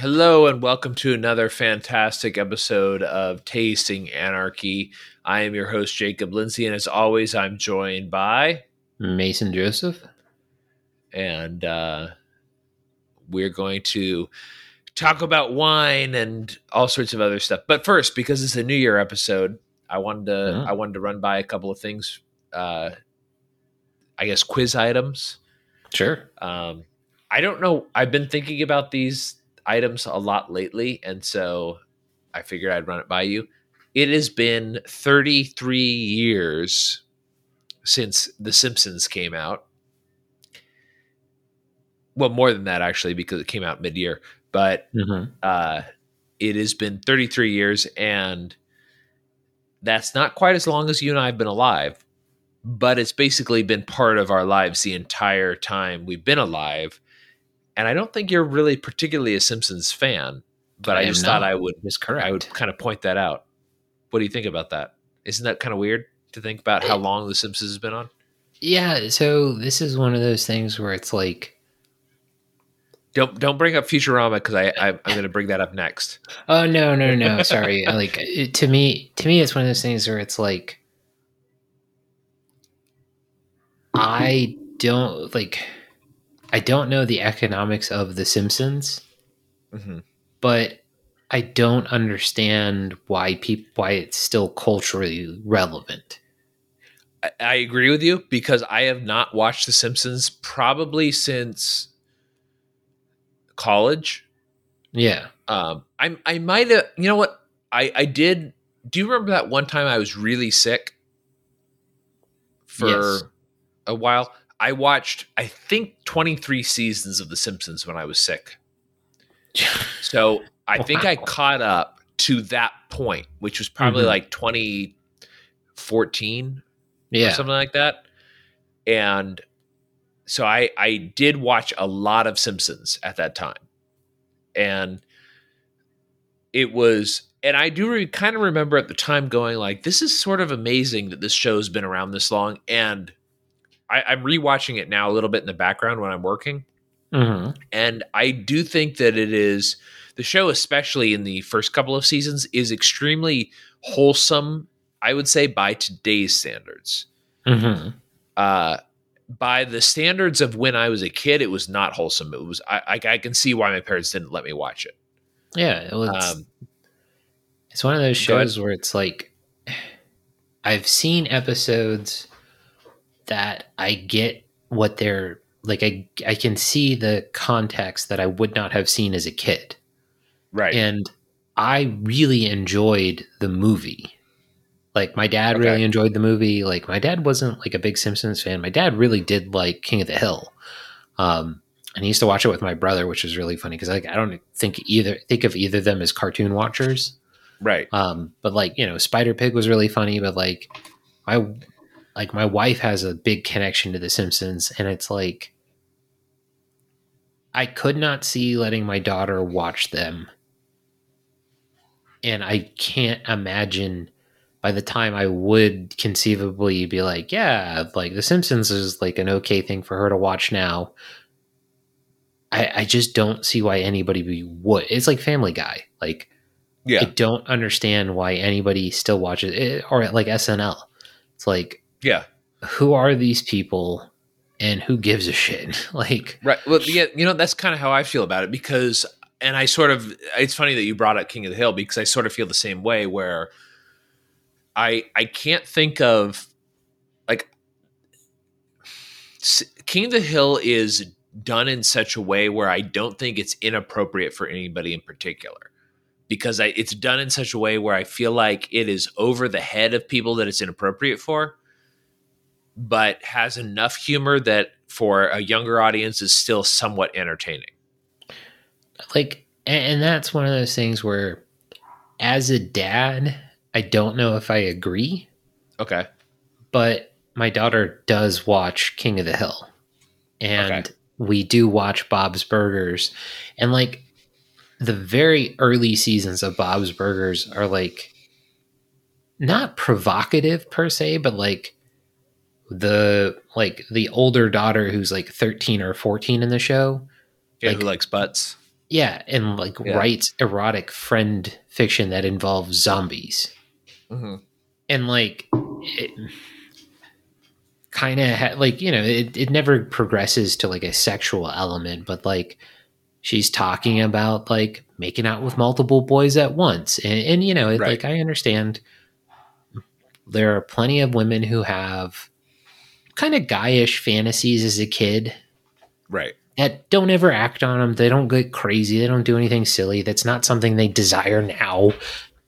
Hello and welcome to another fantastic episode of Tasting Anarchy. I am your host, Jacob Lindsay, and as always, I'm joined by Mason Joseph. And uh, we're going to talk about wine and all sorts of other stuff. But first, because it's a New Year episode, I wanted to Mhm. I wanted to run by a couple of things. Uh, I guess quiz items. Sure. Um, I don't know. I've been thinking about these items a lot lately, and so I figured I'd run it by you. It has been 33 years since The Simpsons came out. Well, more than that, actually, because it came out mid year. But Mm-hmm. uh, it has been 33 years, and that's not quite as long as you and I have been alive, but it's basically been part of our lives the entire time we've been alive. And I don't think you're really particularly a Simpsons fan, but I, I am just thought. I would Is correct. I would kind of point that out. What do you think about that? Isn't that kind of weird to think about how long The Simpsons has been on? Yeah. So this is one of those things where it's like, Don't don't bring up Futurama because I, I I'm going to bring that up next. oh no, no, no, sorry. like it, to me, to me, it's one of those things where it's like, I don't like, I don't know the economics of The Simpsons, Mhm. but I don't understand why people why it's still culturally relevant. I, I agree with you because I have not watched The Simpsons probably since college. Yeah. Um, I I might have. You know what? I I did. Do you remember that one time I was really sick for Yes. a while? I watched I think 23 seasons of The Simpsons when I was sick. So I think I caught up to that point, which was probably Mhm. like 2014 or Yeah. something like that. And so I I did watch a lot of Simpsons at that time. And it was and I do re- kind of remember at the time going like this is sort of amazing that this show's been around this long and I, I'm rewatching it now a little bit in the background when I'm working. hmm And I do think that it is the show, especially in the first couple of seasons, is extremely wholesome, I would say, by today's standards. hmm Uh by the standards of when I was a kid, it was not wholesome. It was I, I, I can see why my parents didn't let me watch it. Yeah. Well, it's, Um, it's one of those shows where it's like I've seen episodes that I get what they're like. I I can see the context that I would not have seen as a kid, right. and I really enjoyed the movie. Like my dad Okay. really enjoyed the movie. Like my dad wasn't like a big Simpsons fan. My dad really did like King of the Hill. Um, and he used to watch it with my brother, which was really funny because like I don't think either think of either of them as cartoon watchers. right. Um, but like you know, Spider Pig was really funny. But like my like my wife has a big connection to The Simpsons, and it's like I could not see letting my daughter watch them, and I can't imagine by the time I would conceivably be like, yeah, like The Simpsons is like an okay thing for her to watch now. I, I just don't see why anybody would. It's like Family Guy. Like yeah. I don't understand why anybody still watches it or like SNL. It's like, Yeah. who are these people and who gives a shit? like, Right. Well, yeah, you know, that's kind of how I feel about it because, and I sort of, it's funny that you brought up King of the Hill because I sort of feel the same way where I, I can't think of like King of the Hill is done in such a way where I don't think it's inappropriate for anybody in particular because I, it's done in such a way where I feel like it is over the head of people that it's inappropriate for, but has enough humor that for a younger audience is still somewhat entertaining. like, and, that's one of those things where, as a dad, I don't know if I agree, Okay. but my daughter does watch King of the Hill, and Okay. we do watch Bob's Burgers, and like the very early seasons of Bob's Burgers are like not provocative per se, but like the like the older daughter who's like 13 or 14 in the show Yeah, Like- who likes butts? Yeah, and like Yeah. writes erotic friend fiction that involves zombies. Mm-hmm. and like it kind of ha- like you know it, it never progresses to like a sexual element but like she's talking about like making out with multiple boys at once and, and you know it, Right. like i understand there are plenty of women who have kind of guyish fantasies as a kid Right. that don't ever act on them. They don't get crazy. They don't do anything silly. That's not something they desire now.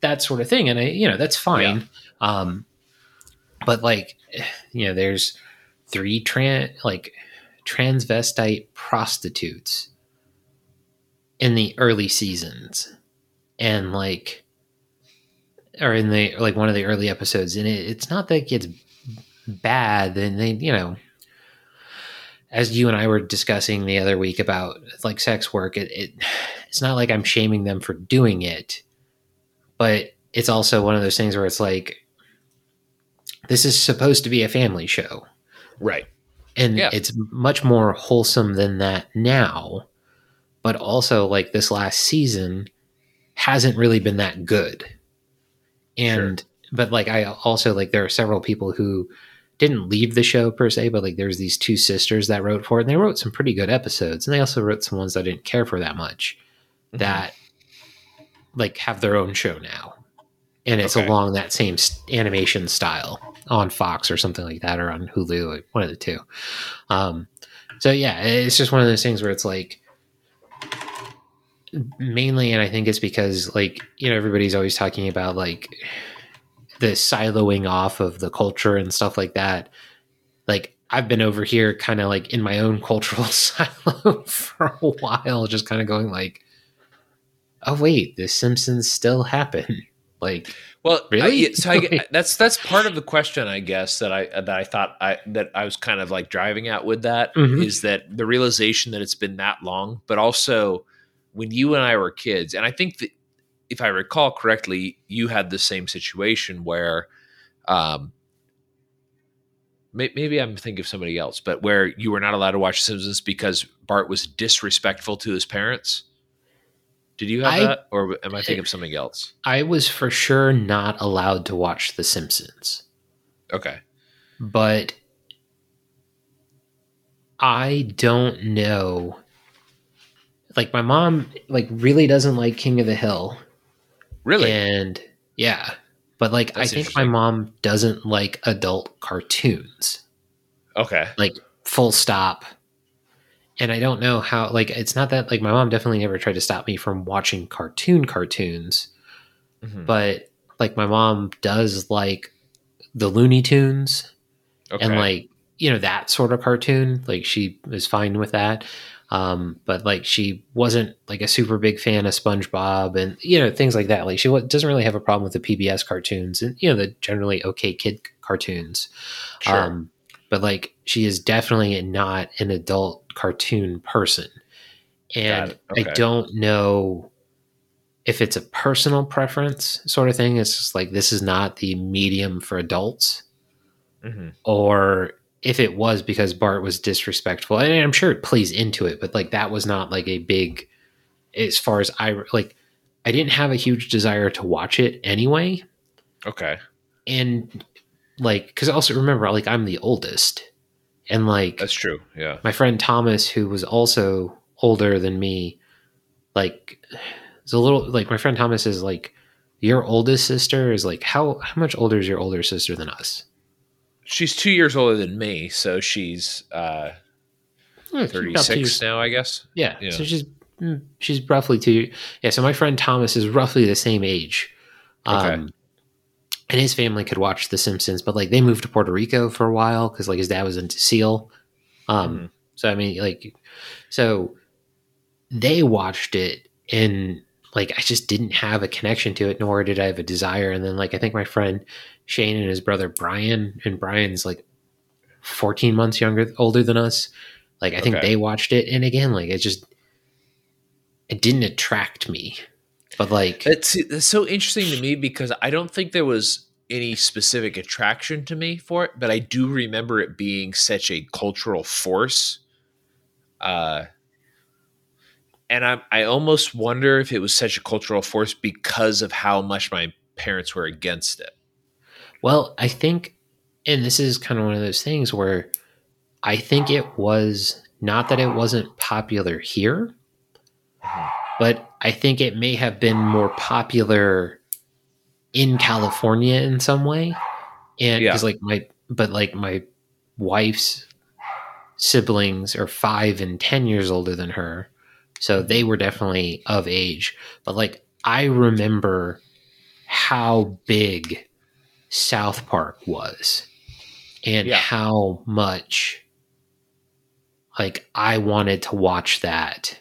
That sort of thing. And I, you know, that's fine. Um, but like, you know, there's three trans like transvestite prostitutes in the early seasons, and like, or in the like one of the early episodes, and it, it's not that it gets bad. Then they, you know, as you and I were discussing the other week about like sex work, it, it it's not like I'm shaming them for doing it, but it's also one of those things where it's like this is supposed to be a family show, Right. and Yeah. it's much more wholesome than that now. But also, like this last season hasn't really been that good, and but like I also like there are several people who didn't leave the show per se, but like there's these two sisters that wrote for it, and they wrote some pretty good episodes, and they also wrote some ones I didn't care for that much Mm-hmm. that like have their own show now, and it's Okay. along that same animation style on Fox or something like that, or on Hulu, like one of the two. Um, so yeah, it's just one of those things where it's like mainly, and I think it's because like you know everybody's always talking about like the siloing off of the culture and stuff like that. Like I've been over here kind of like in my own cultural silo for a while, just kind of going like, oh wait, the Simpsons still happen. Like Well, Really? I, so I, that's that's part of the question, I guess that I that I thought I that I was kind of like driving at with that is Mhm. that the realization that it's been that long, but also when you and I were kids, and I think that if I recall correctly, you had the same situation where, um, may, maybe I'm thinking of somebody else, but where you were not allowed to watch The Simpsons because Bart was disrespectful to his parents. Did you have I- that, or am I thinking of something else? I was for sure not allowed to watch The Simpsons. Okay. but I don't know. Like my mom, like really doesn't like King of the Hill, Really? and yeah, but like That's I think my mom doesn't like adult cartoons, Okay. like full stop. And I don't know how. Like it's not that like my mom definitely never tried to stop me from watching cartoon cartoons, Mhm. but like my mom does like the Looney Tunes Okay. and like you know that sort of cartoon like she is fine with that um but like she wasn't like a super big fan of spongebob and you know things like that like she doesn't really have a problem with the pbs cartoons and you know the generally okay kid cartoons Sure. um but like she is definitely not an adult cartoon person and it. i don't know if it's a personal preference sort of thing it's just like this is not the medium for adults Mhm. or if it was because Bart was disrespectful, and I'm sure it plays into it, but like that was not like a big, as far as I like, I didn't have a huge desire to watch it anyway, Okay. and like because also remember like I'm the oldest, and like That's true. Yeah. my friend Thomas, who was also older than me, like it's a little like my friend Thomas is like your oldest sister is like how how much older is your older sister than us? She's two years older than me, so she's uh, she's 36 years- now, I guess. Yeah. Yeah. So she's mm, she's roughly two. Yeah. So my friend Thomas is roughly the same age. Okay. Um, and his family could watch The Simpsons, but like they moved to Puerto Rico for a while because like his dad was into SEAL. Um, Mhm. so I mean, like, so they watched it and like I just didn't have a connection to it, nor did I have a desire. And then like I think my friend Shane and his brother Brian, and Brian's like 14 months younger, older than us. Like I think Okay. they watched it, and again, like it just it didn't attract me. But like, It's, it's so interesting to me because I don't think there was any specific attraction to me for it, but I do remember it being such a cultural force. Uh, and I I almost wonder if it was such a cultural force because of how much my parents were against it. Well, I think, and this is kind of one of those things where I think it was not that it wasn't popular here, mm-hmm. but I think it may have been more popular in California in some way. And Yeah. because, like, my, but like my wife's siblings are five and 10 years older than her. So they were definitely of age. But like, I remember how big South Park was and Yeah. how much like I wanted to watch that.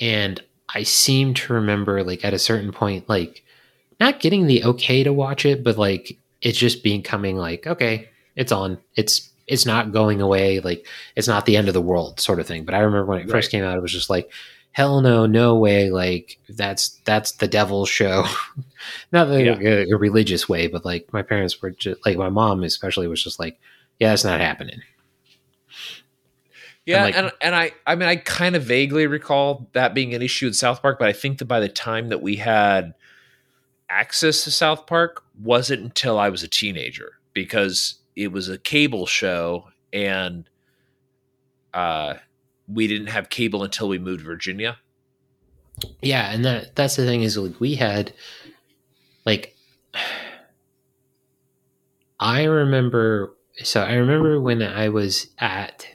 And I seem to remember like at a certain point like not getting the okay to watch it, but like it's just becoming like okay, it's on. It's it's not going away like it's not the end of the world sort of thing. But I remember when it first came out it was just like hell no, no way like that's that's the devil's show. not in Yeah. a, a religious way, but like my parents were just like my mom especially was just like yeah, that's not happening. Yeah, like- and and I I mean I kind of vaguely recall that being an issue in South Park, but I think that by the time that we had access to South Park wasn't until I was a teenager because it was a cable show and uh we didn't have cable until we moved to Virginia. Yeah, and that that's the thing is like we had like I remember so I remember when I was at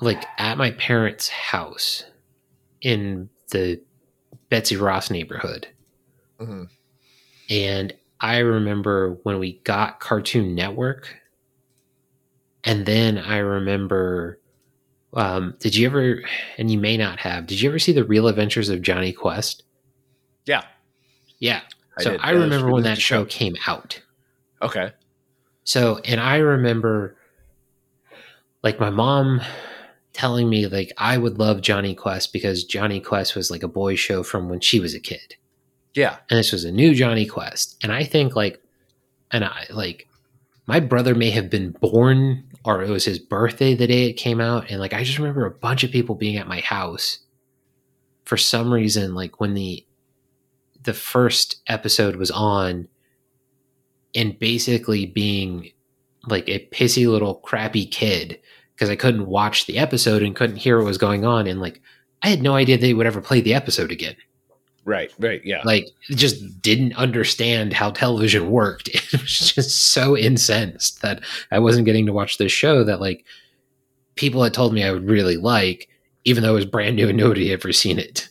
like at my parents' house in the Betsy Ross neighborhood. Mm-hmm. And I remember when we got Cartoon Network and then I remember um, did you ever, and you may not have, did you ever see the Real Adventures of Jonny Quest? Yeah. Yeah. I So did. I, Yeah, remember really when that show came out. Okay. So, and I remember like my mom telling me like I would love Jonny Quest because Jonny Quest was like a boy show from when she was a kid. Yeah. and this was a new Jonny Quest. And I think like, and I like, my brother may have been born or it was his birthday the day it came out, and like I just remember a bunch of people being at my house for some reason. Like when the the first episode was on, and basically being like a pissy little crappy kid because I couldn't watch the episode and couldn't hear what was going on, and like I had no idea they would ever play the episode again Right. Right. Yeah. like just didn't understand how television worked it was just so incensed that i wasn't getting to watch this show that like people had told me i would really like even though it was brand new and nobody had ever seen it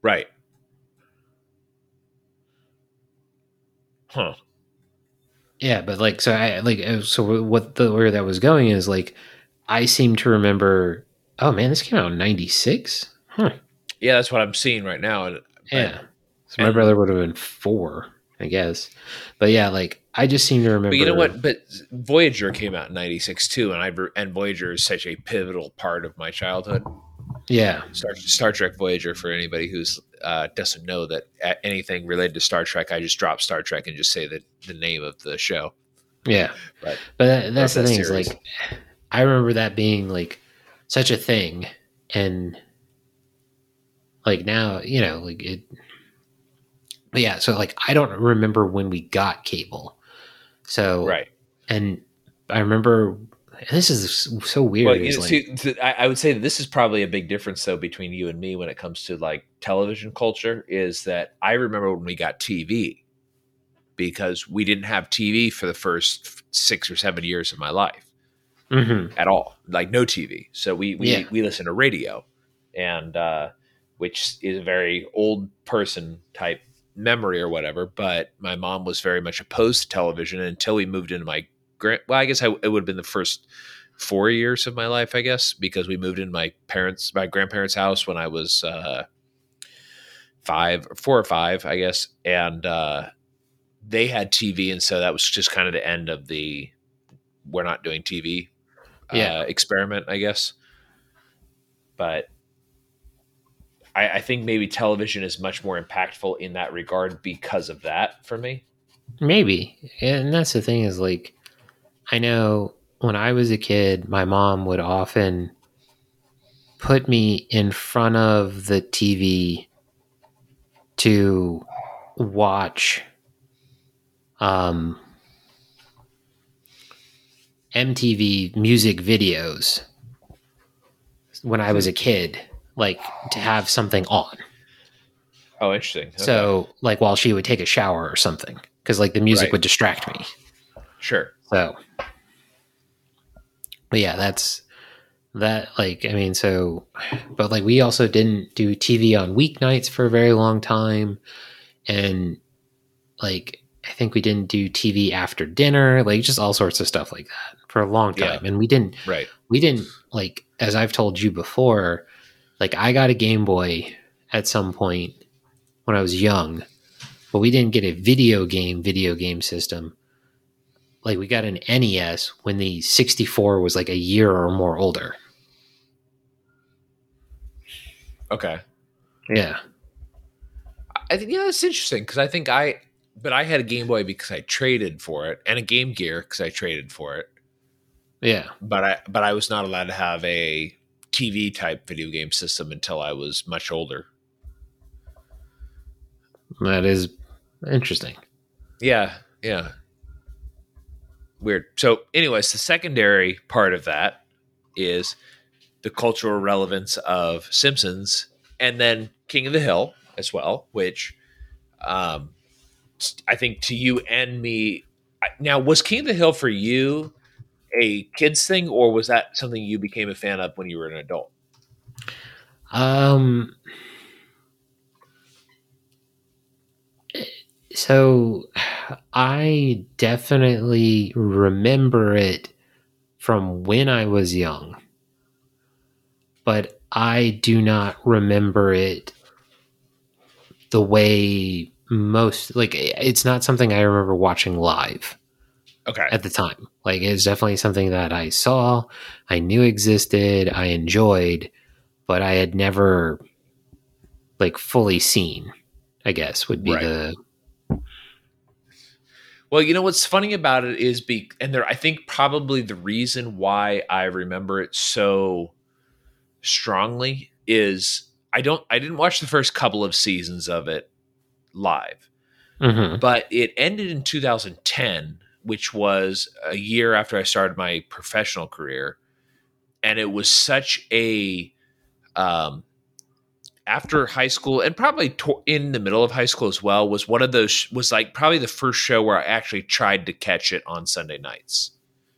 Right. Huh. yeah but like so i like uh, so what the where that was going is like i seem to remember oh man this came out in 96 huh Yeah, that's what I'm seeing right now. And yeah so my And- brother would have been four i guess but yeah like i just seem to remember But you know what? But Voyager came out in '96 too, and I and Voyager is such a pivotal part of my childhood. yeah Star, Star Trek Voyager for anybody who's uh, doesn't know that anything related to Star Trek, I just drop Star Trek and just say the the name of the show. Yeah, But- but that, that's the that thing is like, I remember that being like such a thing, and like now, you know, like it. But yeah, so like I don't remember when we got cable, so Right. and I remember this is so weird. Well, you know, like, see, th- I, would say that this is probably a big difference though between you and me when it comes to like television culture. Is that I remember when we got TV because we didn't have TV for the first six or seven years of my life. mhm, at all, like no TV. So we we Yeah. we listen to radio, and uh, which is a very old person type memory or whatever. But my mom was very much opposed to television until we moved into my grand. Well, I guess I, it would have been the first four years of my life, I guess, because we moved into my parents, my grandparents' house when I was uh, five, four or five, I guess, and uh, they had TV, and so that was just kind of the end of the we're not doing TV Yeah. uh, experiment, I guess. But I, I think maybe television is much more impactful in that regard because of that for me. maybe, and that's the thing is like, I know when I was a kid, my mom would often put me in front of the TV to watch um, MTV music videos when I was a kid, like to have something on. Oh, interesting. Okay. So, like while she would take a shower or something, because like the music Right. would distract me. sure. So, but yeah, that's that. Like, I mean, so, but like we also didn't do TV on weeknights for a very long time, and like I think we didn't do TV after dinner, like just all sorts of stuff like that for a long Yeah. time, and we didn't Right. we didn't like as I've told you before, like I got a Game Boy at some point when I was young, but we didn't get a video game video game system. Like we got an NES when the 64 was like a year or more older. Okay. Yeah. I think yeah, that's interesting because I think I, but I had a Game Boy because I traded for it, and a Game Gear because I traded for it. Yeah. But I, but I was not allowed to have a TV type video game system until I was much older. That is interesting. Yeah, yeah. Weird. So, anyways, the secondary part of that is the cultural relevance of Simpsons, and then King of the Hill as well, which um, I think to you and me. Now, was King of the Hill for you a kids thing, or was that something you became a fan of when you were an adult? Um so I definitely remember it from when I was young. But I do not remember it the way most like it's not something I remember watching live Okay. at the time. Like it's definitely something that I saw, I knew existed, I enjoyed, but I had never like fully seen. I guess would be Right. the Well, you know what's funny about it is be and there I think probably the reason why I remember it so strongly is I don't I didn't watch the first couple of seasons of it live, Mhm. but it ended in 2010, which was a year after I started my professional career, and it was such a um after high school and probably to- in the middle of high school as well was one of those was like probably the first show where I actually tried to catch it on Sunday nights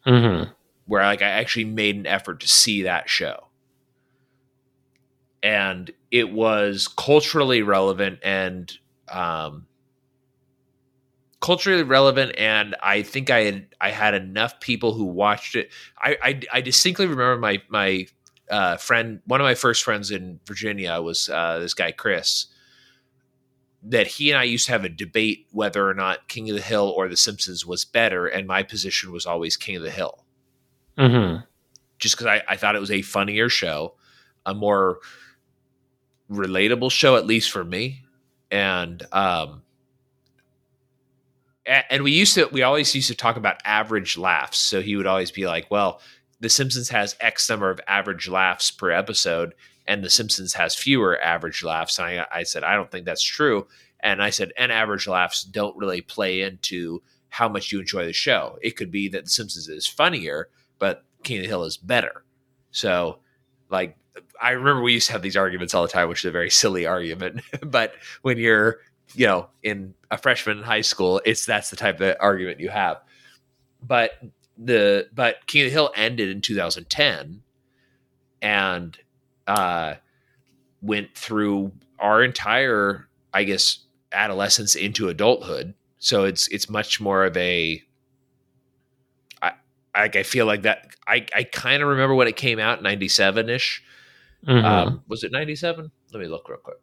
Mhm. where like I actually made an effort to see that show. And it was culturally relevant and um culturally relevant and I think I had I had enough people who watched it. I I, I distinctly remember my my uh, friend one of my first friends in Virginia was uh, this guy Chris that he and I used to have a debate whether or not King of the Hill or The Simpsons was better, and my position was always King of the Hill Mhm. just because I, I thought it was a funnier show, a more relatable show, at least for me. And um, and we used to we always used to talk about average laughs. So he would always be like, "Well, The Simpsons has X number of average laughs per episode, and The Simpsons has fewer average laughs." And I, I said, "I don't think that's true." And I said, "And average laughs don't really play into how much you enjoy the show. It could be that The Simpsons is funnier." but King of the Hill is better. So, like, I remember we used to have these arguments all the time, which is a very silly argument. but when you're, you know, in a freshman in high school, it's that's the type of argument you have. But the but King of the Hill ended in 2010, and uh, went through our entire, I guess, adolescence into adulthood. So it's it's much more of a like I feel like that I, I kind of remember when it came out 97 ish. Mhm. Um, was it 97? Let me look real quick.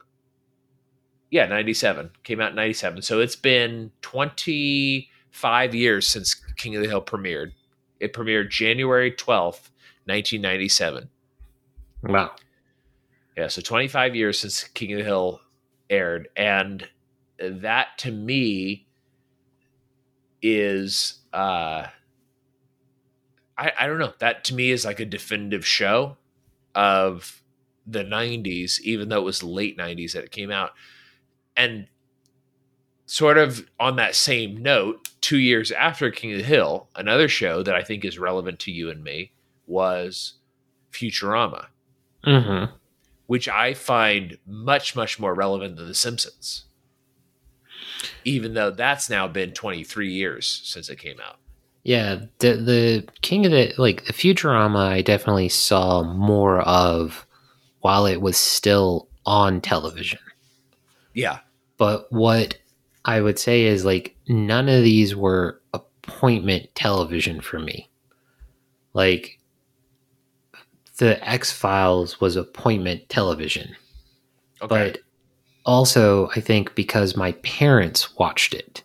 Yeah, 97 came out in 97. So it's been 25 years since King of the Hill premiered. It premiered January 12th, 1997. wow. Yeah, so 25 years since King of the Hill aired. And that to me is uh I, I don't know. That to me is like a definitive show of the 90s, even though it was late 90s that it came out. And sort of on that same note, two years after King of the Hill, another show that I think is relevant to you and me was Futurama, Mm-hmm. which I find much, much more relevant than The Simpsons. Even though that's now been 23 years since it came out. Yeah, the the King of the like the Futurama I definitely saw more of while it was still on television. Yeah. But what I would say is like none of these were appointment television for me. Like the X Files was appointment television. Okay. But also, I think because my parents watched it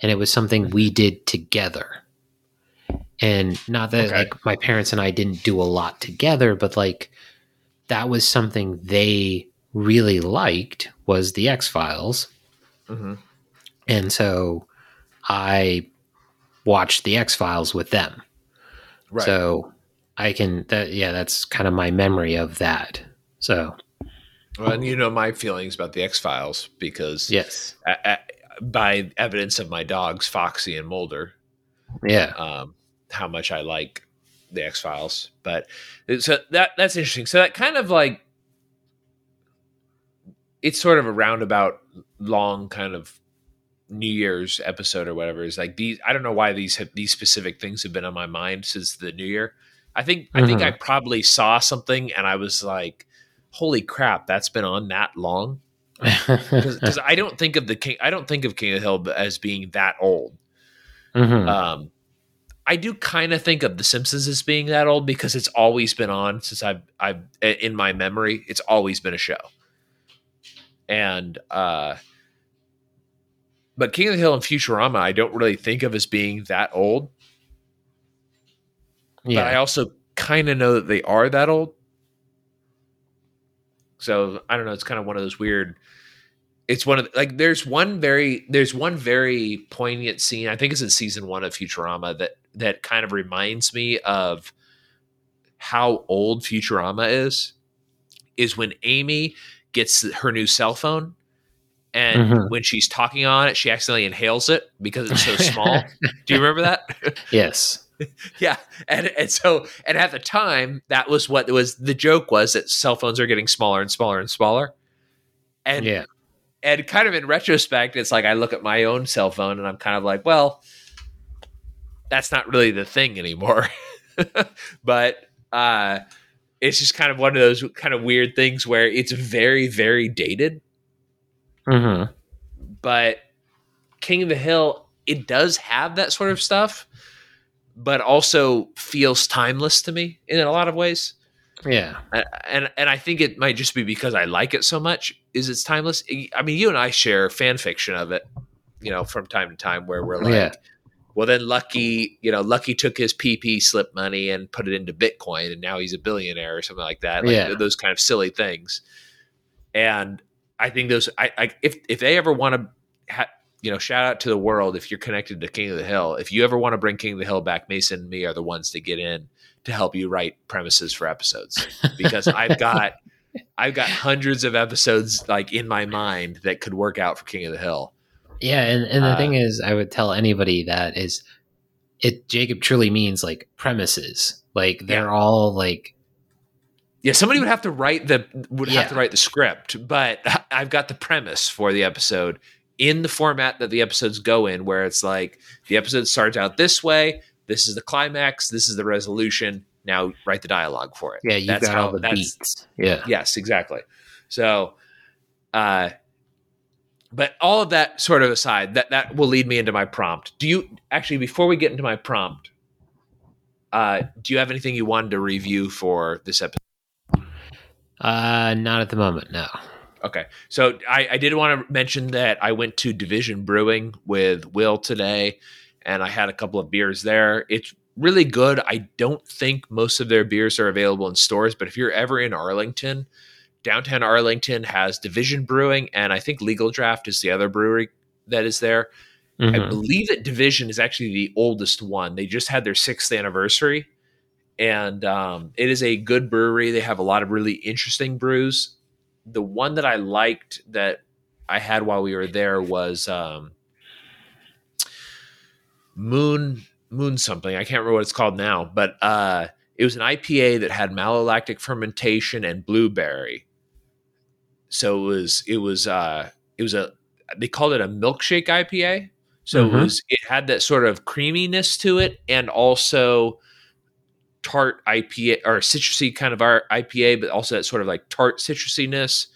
and it was something we mm-hmm. did together. And not that Okay. like my parents and I didn't do a lot together, but like that was something they really liked was the X Files. Mhm. And so I watched the X Files with them. Right. So I can that yeah, that's kind of my memory of that. So well, and you know my feelings about the X Files because yes. a- a- by evidence of my dogs, Foxy and Mulder, Yeah. um, how much I like the X Files. But so that that's interesting. So that kind of like it's sort of a roundabout long kind of New Year's episode or whatever. Is like these. I don't know why these have, these specific things have been on my mind since the New Year. I think I think. I probably saw something and I was like, "Holy crap, that's been on that long." Because I don't think of the King. I don't think of King of the Hill as being that old. Mhm. Um, I do kind of think of The Simpsons as being that old because it's always been on since I've I've in my memory. It's always been a show, and uh, but King of the Hill and Futurama, I don't really think of as being that old. But I also kind of know that they are that old. So I don't know. It's kind of one of those weird. It's one of like there's one very there's one very poignant scene. I think it's in season one of Futurama that that kind of reminds me of how old Futurama is. Is when Amy gets her new cell phone, and Mhm. when she's talking on it, she accidentally inhales it because it's so small. Do you remember that? yes. Yeah, and and so and at the time that was what was the joke was that cell phones are getting smaller and smaller and smaller, and yeah. and kind of in retrospect, it's like I look at my own cell phone and I'm kind of like, well, that's not really the thing anymore, but uh, it's just kind of one of those kind of weird things where it's very very dated, hmm but King of the Hill it does have that sort of stuff, but also feels timeless to me in a lot of ways. Yeah. And and I think it might just be because I like it so much. Is it's timeless? I mean, you and I share fan fiction of it, you know, from time to time where we're like, Yeah. Well, then Lucky, you know, Lucky took his PP slip money and put it into Bitcoin, and now he's a billionaire or something like that. Like Yeah. those kind of silly things. And I think those, I, I if if they ever want to, ha- you know, shout out to the world if you're connected to King of the Hill. If you ever want to bring King of the Hill back, Mason and me are the ones to get in to help you write premises for episodes because I've got I've got hundreds of episodes like in my mind that could work out for King of the Hill. Yeah, and, and the Uh, thing is, I would tell anybody that is, it Jacob truly means like premises. Like they're all like, Yeah, somebody would have to write the would have to write the script, but I've got the premise for the episode in the format that the episodes go in, where it's like the episode starts out this way. This is the climax. This is the resolution. Now write the dialogue for it. yeah, you That's got how- all the beats. Yeah, Yes, exactly. So, uh, but all of that sort of aside, that that will lead me into my prompt. Do you actually before we get into my prompt? Uh, do you have anything you wanted to review for this episode? uh, not at the moment. No. Okay. So I, I did want to mention that I went to Division Brewing with Will today and I had a couple of beers there. It's really good. I don't think most of their beers are available in stores, but if you're ever in Arlington, downtown Arlington has Division Brewing and I think Legal Draft is the other brewery that is there. I Mhm. believe that Division is actually the oldest one. They just had their sixth anniversary, and um, it is a good brewery. They have a lot of really interesting brews. The one that I liked that I had while we were there was um, Moon Moon something. I can't remember what it's called now, but uh, it was an IPA that had malolactic fermentation and blueberry. So it was it was uh, it was a they called it a milkshake IPA. So mm-hmm. it was it had that sort of creaminess to it, and also tart IPA or citrusy kind of our IPA, but also that sort of like tart citrusiness,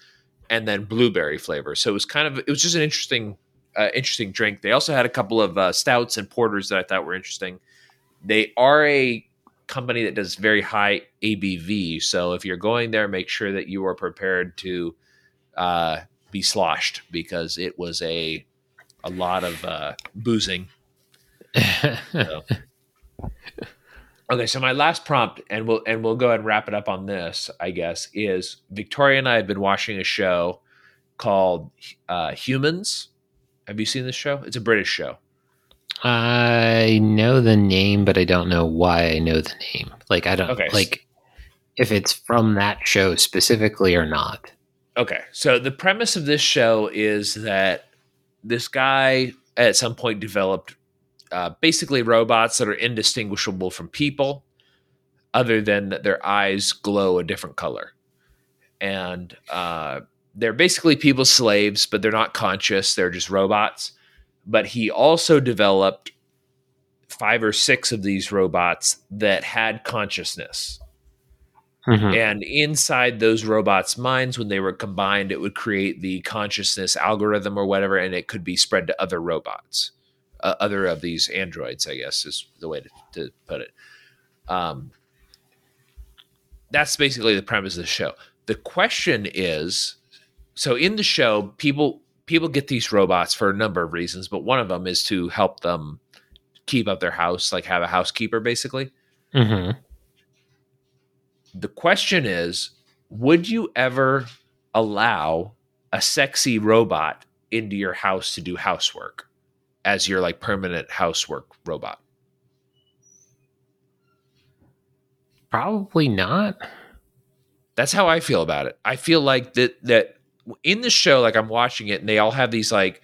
and then blueberry flavor. So it was kind of it was just an interesting uh, interesting drink. They also had a couple of uh, stouts and porters that I thought were interesting. They are a company that does very high ABV, so if you're going there, make sure that you are prepared to uh, be sloshed because it was a a lot of uh, boozing. so. Okay, so my last prompt, and we'll and we'll go ahead and wrap it up on this. I guess is Victoria and I have been watching a show called uh, Humans. Have you seen this show? It's a British show. I know the name, but I don't know why I know the name. Like I don't okay. like if it's from that show specifically or not. Okay, so the premise of this show is that this guy at some point developed uh, basically robots that are indistinguishable from people, other than that their eyes glow a different color, and uh, they're basically people's slaves, but they're not conscious; they're just robots. But he also developed five or six of these robots that had consciousness Mm-hmm. And inside those robots' minds, when they were combined, it would create the consciousness algorithm or whatever, and it could be spread to other robots, uh, other of these androids, I guess is the way to, to put it. Um, that's basically the premise of the show. The question is so in the show, people people get these robots for a number of reasons, but one of them is to help them keep up their house, like have a housekeeper, basically. Mm-hmm the question is would you ever allow a sexy robot into your house to do housework as your like permanent housework robot? Probably not. That's how I feel about it. I feel like that that in the show like I'm watching it and they all have these like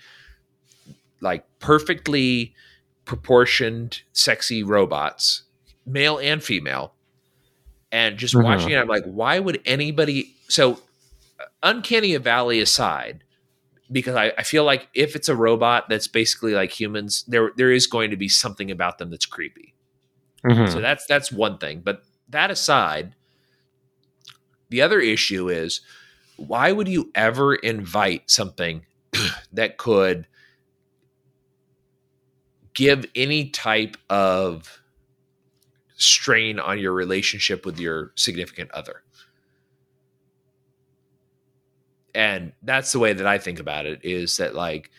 like perfectly proportioned sexy robots, male and female and just mm-hmm. watching it, I'm like, why would anybody? So, Uncanny Valley aside, because I, I, feel like if it's a robot that's basically like humans, there there is going to be something about them that's creepy. Mm-hmm. So that's that's one thing. But that aside, the other issue is why would you ever invite something that could give any type of strain on your relationship with your significant other. And that's the way that I think about it is that like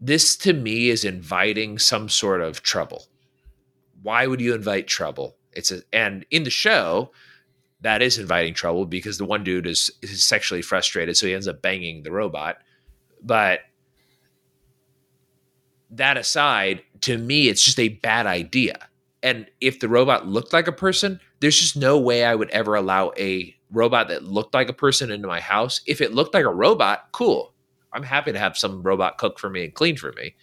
this to me is inviting some sort of trouble. Why would you invite trouble? It's a and in the show that is inviting trouble because the one dude is, is sexually frustrated so he ends up banging the robot. But that aside, to me, it's just a bad idea. And if the robot looked like a person, there's just no way I would ever allow a robot that looked like a person into my house. If it looked like a robot, cool. I'm happy to have some robot cook for me and clean for me.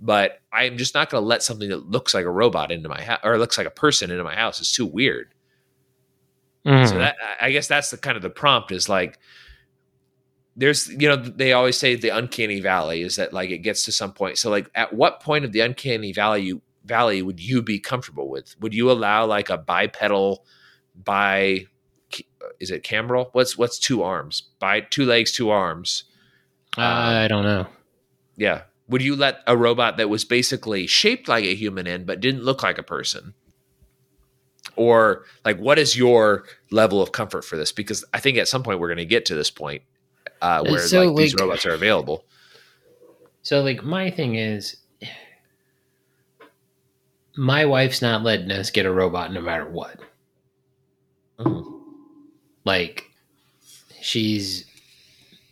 But I'm just not going to let something that looks like a robot into my house or looks like a person into my house. It's too weird. Mm. So that I guess that's the kind of the prompt is like there's you know they always say the uncanny valley is that like it gets to some point. So like at what point of the uncanny valley valley would you be comfortable with? Would you allow like a bipedal by is it cameral? What's what's two arms? By two legs two arms. Uh, i don't know. Yeah. Would you let a robot that was basically shaped like a human in but didn't look like a person? Or like what is your level of comfort for this? Because i think at some point we're going to get to this point uh, where so, like, like these robots are available. So like my thing is my wife's not letting us get a robot no matter what. Mm-hmm. Like she's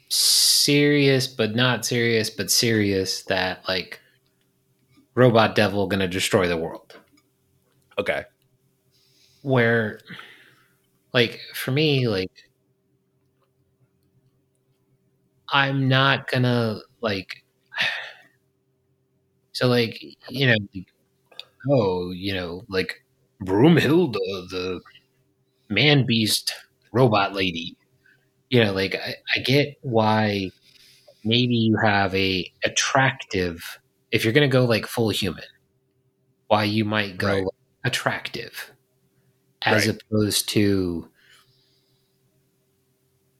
serious but not serious but serious that like robot devil gonna destroy the world. Okay. Where, like, for me, like, I'm not gonna like. So, like, you know, like, oh, you know, like Broomhilda, the man beast robot lady. You know, like I, I get why maybe you have a attractive if you're to go like full human why you might go Right. attractive as Right. opposed to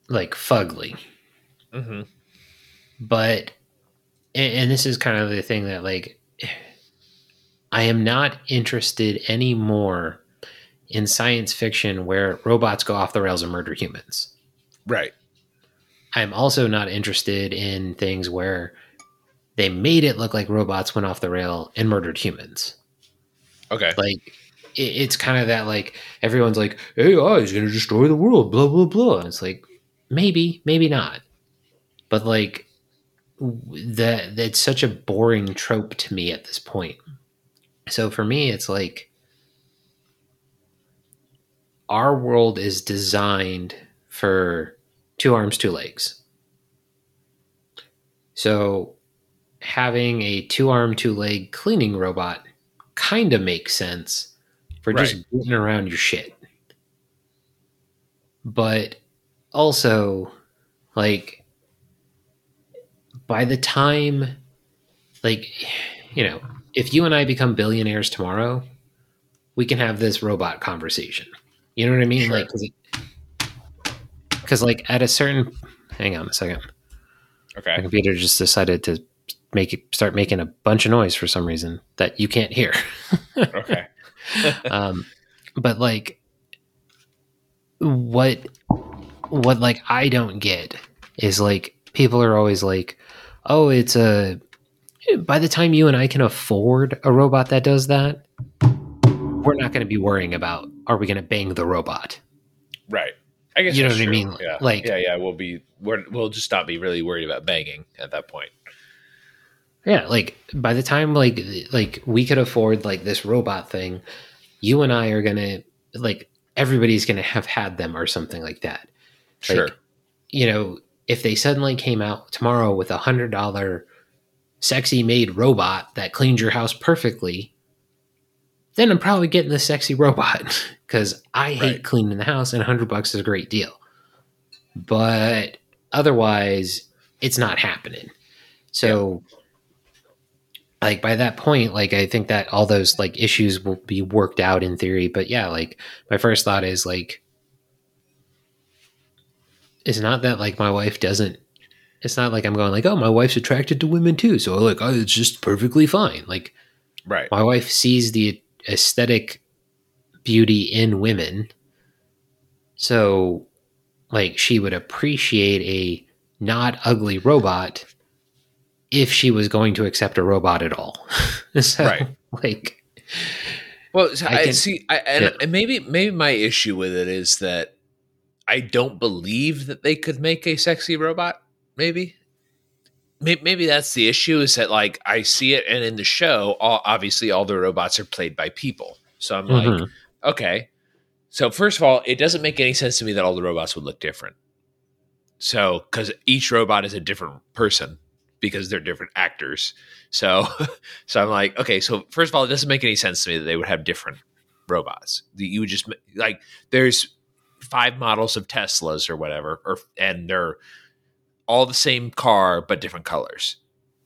like fugly Mm-hmm. but and, and this is kind of the thing that like i am not interested anymore in science fiction where robots go off the rails and murder humans Right. i'm also not interested in things where they made it look like robots went off the rail and murdered humans Okay. like it, it's kind of that like everyone's like ai is going to destroy the world blah blah blah and it's like maybe maybe not but like that that's such a boring trope to me at this point so for me it's like our world is designed for two arms two legs so having a two arm two leg cleaning robot kind of makes sense for just Right. getting around your shit. But also, like, by the time, like, you know, if you and I become billionaires tomorrow, we can have this robot conversation. You know what I mean? Sure. Like, because, like, at a certain, hang on a second. Okay. My computer just decided to make it start making a bunch of noise for some reason that you can't hear. Okay. um, but like, what what like I don't get is like people are always like, oh, it's a. By the time you and I can afford a robot that does that, we're not going to be worrying about are we going to bang the robot. Right. I guess You know what I mean? Yeah. Like- yeah, yeah. We'll be we're, we'll just not be really worried about banging at that point. Yeah, like by the time like like we could afford like this robot thing, you and I are gonna like everybody's gonna have had them or something like that. Sure. Like, you know, if they suddenly came out tomorrow with a hundred dollar sexy maid robot that cleans your house perfectly, then I'm probably getting the sexy robot because I hate Right. cleaning the house and a hundred bucks is a great deal. But otherwise, it's not happening. So, like by that point, like I think that all those like issues will be worked out in theory. But yeah, like my first thought is like, it's not that like my wife doesn't. It's not like I'm going like, oh, my wife's attracted to women too, so like, oh, it's just perfectly fine. Like right. my wife sees the aesthetic beauty in women so like she would appreciate a not ugly robot if she was going to accept a robot at all so Right. like Well, so I I, can- see, I, and, Yeah. and maybe maybe my issue with it is that I don't believe that they could make a sexy robot. Maybe, maybe, maybe that's the issue. Is that like I see it, and in the show, all, obviously all the robots are played by people. So I'm like, Mhm. okay. So first of all, it doesn't make any sense to me that all the robots would look different. So because each robot is a different person because they're different actors. So so I'm like, okay. So first of all, it doesn't make any sense to me that they would have different robots. That You would just like there's five models of Teslas or whatever, or and they're all the same car but different colors.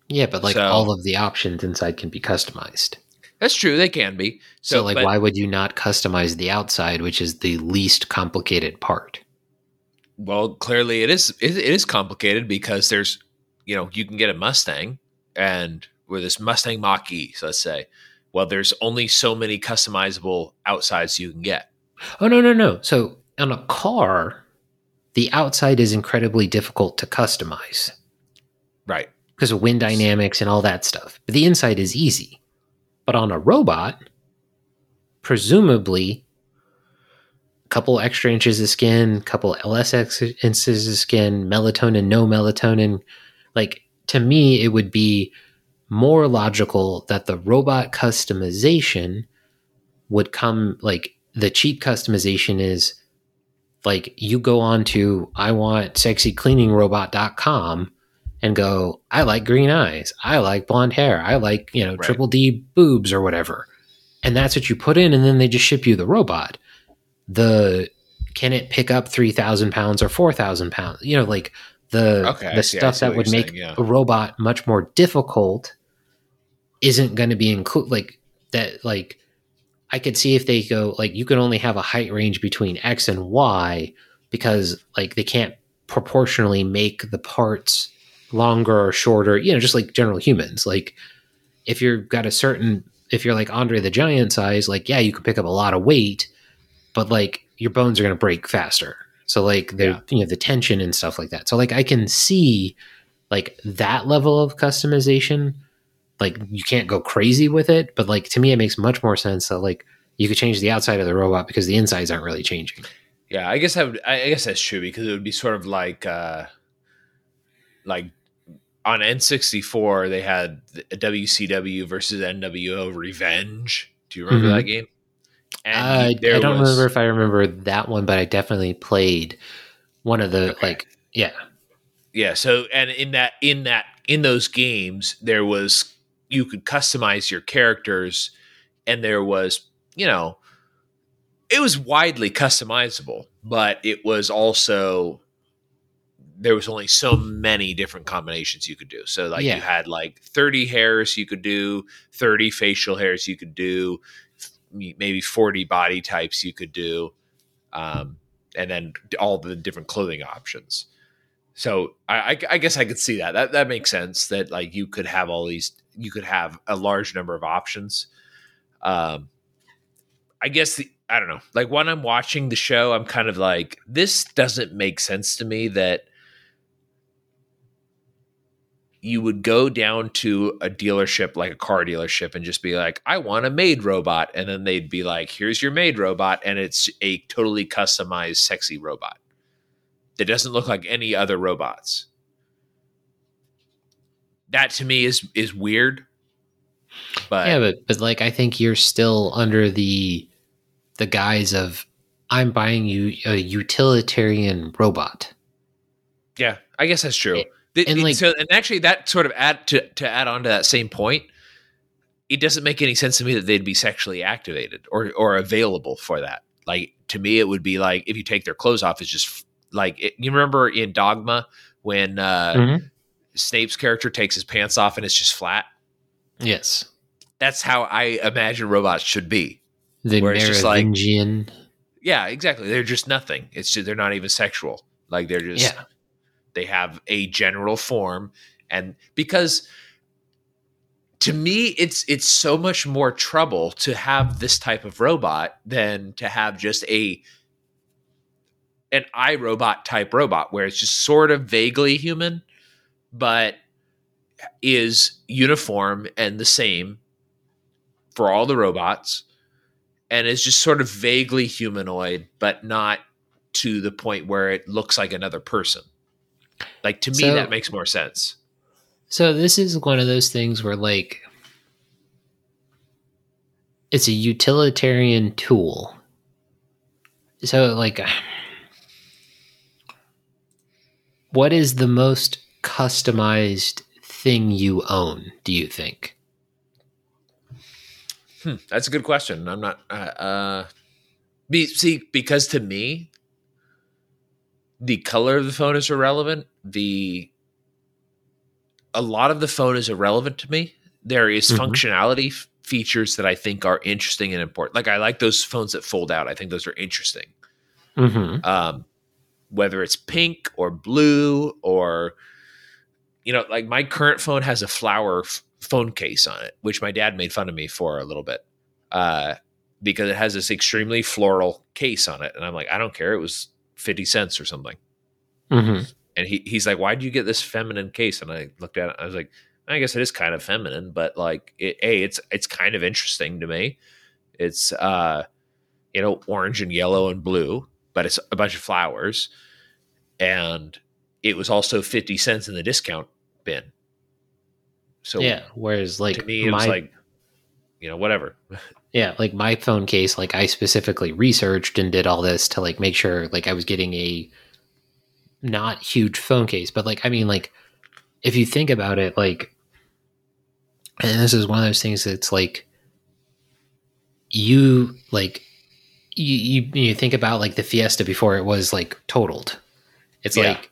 yeah but like So- all of the options inside can be customized That's true. They can be. so, So, like but- why would you not customize the outside which is the least complicated part Well, clearly it is it, it is complicated because there's you know you can get a Mustang and with this Mustang Mach E, so let's say, well, there's only so many customizable outsides you can get. Oh no no no! So on a car, the outside is incredibly difficult to customize Right. because of wind dynamics and all that stuff. But the inside is easy. But on a robot, presumably, a couple extra inches of skin, a couple less inches of skin, melatonin, no melatonin. Like to me, it would be more logical that the robot customization would come like the cheap customization is like you go on to I want sexycleaningrobot.com and go, I like green eyes, I like blonde hair, I like, you know, Right. triple D boobs or whatever. And that's what you put in, and then they just ship you the robot. The can it pick up three thousand pounds or four thousand pounds? You know, like the Okay, the see- stuff that would make saying, yeah. a robot much more difficult isn't going to be included. Like that, like I could see if they go like you can only have a height range between X and Y because like they can't proportionally make the parts longer or shorter, you know, just like general humans. Like if you've got a certain if you're like Andre the Giant size, like yeah, you could pick up a lot of weight, but like your bones are going to break faster. So like the Yeah. you know the tension and stuff like that. So like I can see like that level of customization. Like you can't go crazy with it, but like to me it makes much more sense that like you could change the outside of the robot because the insides aren't really changing. Yeah, I guess I would. I guess that's true because it would be sort of like, uh, like on N64 they had WCW versus NWO Revenge. Do you remember Mhm. that game? Uh, I don't was- remember if I remember that one, but I definitely played one of the Okay. like yeah. Yeah. So, and in that, in that, in those games, there was you could customize your characters, and there was, you know, it was widely customizable, but it was also there was only so many different combinations you could do. So, like, Yeah. you had like thirty hairs you could do, thirty facial hairs you could do, maybe forty body types you could do, um, and then all the different clothing options. So I, I, I guess I could see that. That that makes sense. That like you could have all these, you could have a large number of options. Um, I guess the I don't know. Like when I'm watching the show, I'm kind of like, this doesn't make sense to me. That you would go down to a dealership like a car dealership and just be like, I want a maid robot, and then they'd be like, here's your maid robot, and it's a totally customized, sexy robot that doesn't look like any other robots. That to me is is weird. But yeah, but but like I think you're still under the the guise of I'm buying you a utilitarian robot. yeah, I guess that's true. And- The- and, like- so, and actually, that sort of add to to add on to that same point. It doesn't make any sense to me that they'd be sexually activated or or available for that. Like to me, it would be like if you take their clothes off, it's just like it, you remember in Dogma when uh, Mhm. Snape's character takes his pants off and it's just flat. Yes. That's how I imagine robots should be. The Where it's just like-. Yeah, exactly. They're just nothing. It's just, they're not even sexual. Like they're just Yeah. they have a general form and because to me it's it's so much more trouble to have this type of robot than to have just a an iRobot type robot where it's just sort of vaguely human but is uniform and the same for all the robots and is just sort of vaguely humanoid but not to the point where it looks like another person like to me So- that makes more sense So this is one of those things where like it's a utilitarian tool. So like what is the most customized thing you own, do you think? Hmm, that's a good question. I'm not. Uh, uh, be, see, because to me, the color of the phone is irrelevant. The a lot of the phone is irrelevant to me. There is Mhm. functionality f- features that I think are interesting and important. Like I like those phones that fold out. I think those are interesting. Mm-hmm. Um, whether it's pink or blue or you know, like my current phone has a flower f- phone case on it, which my dad made fun of me for a little bit, uh, because it has this extremely floral case on it, and I'm like, I don't care. It was fifty cents or something, Mm-hmm. and he he's like, Why would you get this feminine case? And I looked at it, I was like, I guess it is kind of feminine, but like, it, a it's it's kind of interesting to me. It's uh, you know, orange and yellow and blue, but it's a bunch of flowers, and it was also fifty cents in the discount bin. So yeah. Whereas like to me, it my was like, you know, whatever. Yeah, like my phone case, like I specifically researched and did all this to like make sure like I was getting a not huge phone case, but like I mean like if you think about it, like and this is one of those things that's like you like you, you you think about like the Fiesta before it was like totaled. It's Yeah. like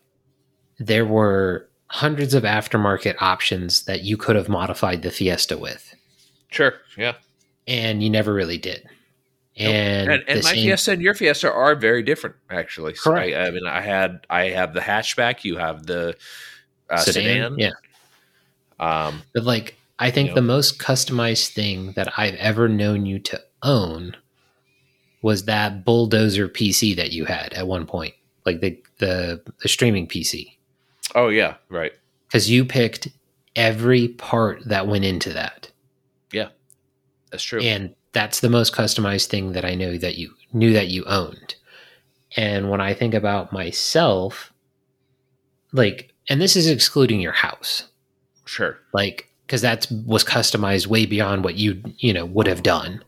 there were hundreds of aftermarket options that you could have modified the Fiesta with, Sure. Yeah. and you never really did. And, And, and my same- Fiesta and your Fiesta are very different, actually. So Correct. I, I mean, I had I have the hatchback. You have the uh, sedan. yeah. Um, But like, I think You know? the most customized thing that I've ever known you to own was that bulldozer PC that you had at one point, like the the, the streaming PC, oh yeah. Right. because you picked every part that went into that, Yeah, That's true. and that's the most customized thing that I know that you knew that you owned. And when I think about myself, like, and this is excluding your house, Sure. like because that was customized way beyond what you you know would have done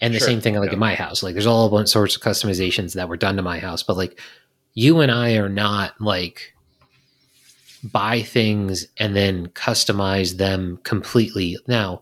and the Sure, same thing like yeah. in my house like there's all sorts of customizations that were done to my house but like you and i are not like buy things and then customize them completely now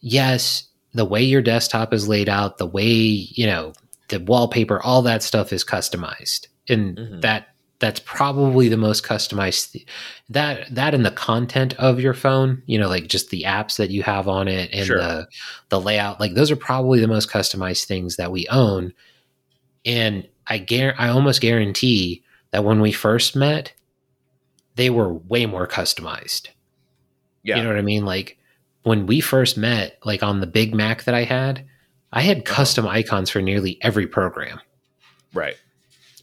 yes the way your desktop is laid out the way you know the wallpaper all that stuff is customized and Mhm. that that's probably the most customized th- that that and the content of your phone you know like just the apps that you have on it and Sure. the the layout like those are probably the most customized things that we own and i guar- i almost guarantee that when we first met they were way more customized Yeah. you know what i mean like when we first met like on the big mac that i had i had Uh-huh. custom icons for nearly every program right.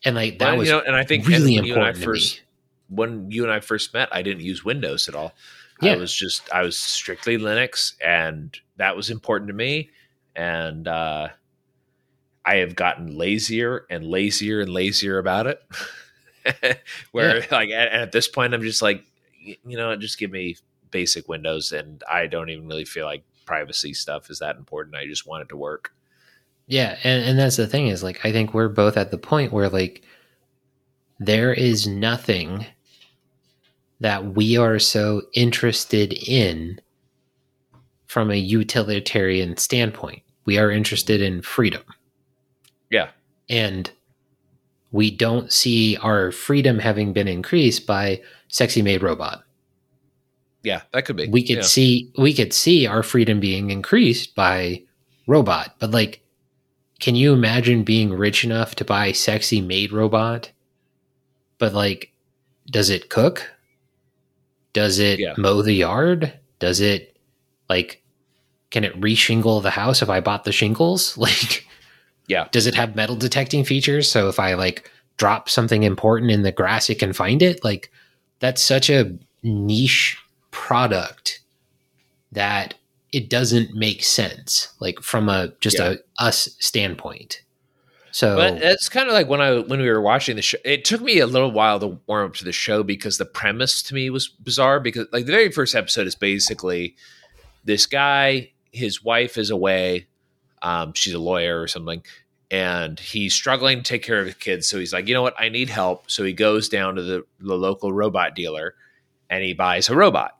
and like that was you know, and I think really when you and I important to me. first when you and I first met, I didn't use Windows at all. Yeah. I was just I was strictly Linux, and that was important to me. And uh, I have gotten lazier and lazier and lazier about it. Where like at, at this point, I'm just like, you know, just give me basic Windows, and I don't even really feel like privacy stuff is that important. I just want it to work. Yeah, and, and that's the thing is like I think we're both at the point where like there is nothing that we are so interested in from a utilitarian standpoint. We are interested in freedom. Yeah. And we don't see our freedom having been increased by sexy maid robot. Yeah, that could be. We could Yeah. see we could see our freedom being increased by robot, but like can you imagine being rich enough to buy sexy maid robot? But like does it cook? Does it Yeah. mow the yard? Does it like can it reshingle the house if I bought the shingles? Like Yeah. Does it have metal detecting features so if I like drop something important in the grass it can find it? Like that's such a niche product that it doesn't make sense like from a just Yeah. a us standpoint so But it's kind of like when I when we were watching the show. It took me a little while to warm up to the show because the premise to me was bizarre. Because like the very first episode is basically this guy, his wife is away. Um, she's a lawyer or something, and he's struggling to take care of his kids. So he's like, you know what, I need help. So he goes down to the, the local robot dealer, and he buys a robot.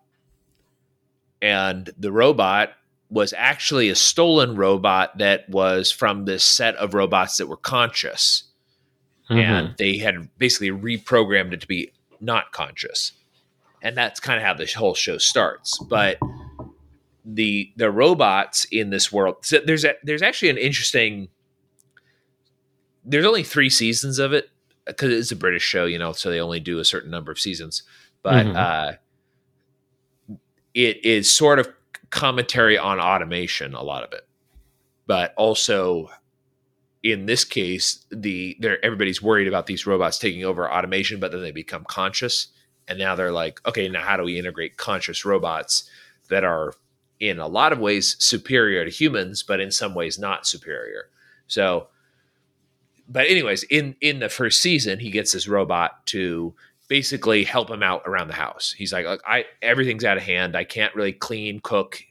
And the robot was actually a stolen robot that was from this set of robots that were conscious Mhm. and they had basically reprogrammed it to be not conscious and that's kind of how this whole show starts but the the robots in this world. So there's a, there's actually an interesting there's only three seasons of it because it's a british show you know so they only do a certain number of seasons. But Mhm. uh it is sort of commentary on automation a lot of it. But also in this case the they're everybody's worried about these robots taking over automation but then they become conscious. And now they're like okay now how do we integrate conscious robots that are in a lot of ways superior to humans but in some ways not superior so but anyways in in the first season he gets this robot to basically help him out around the house he's like, Look, i everything's out of hand i can't really clean cook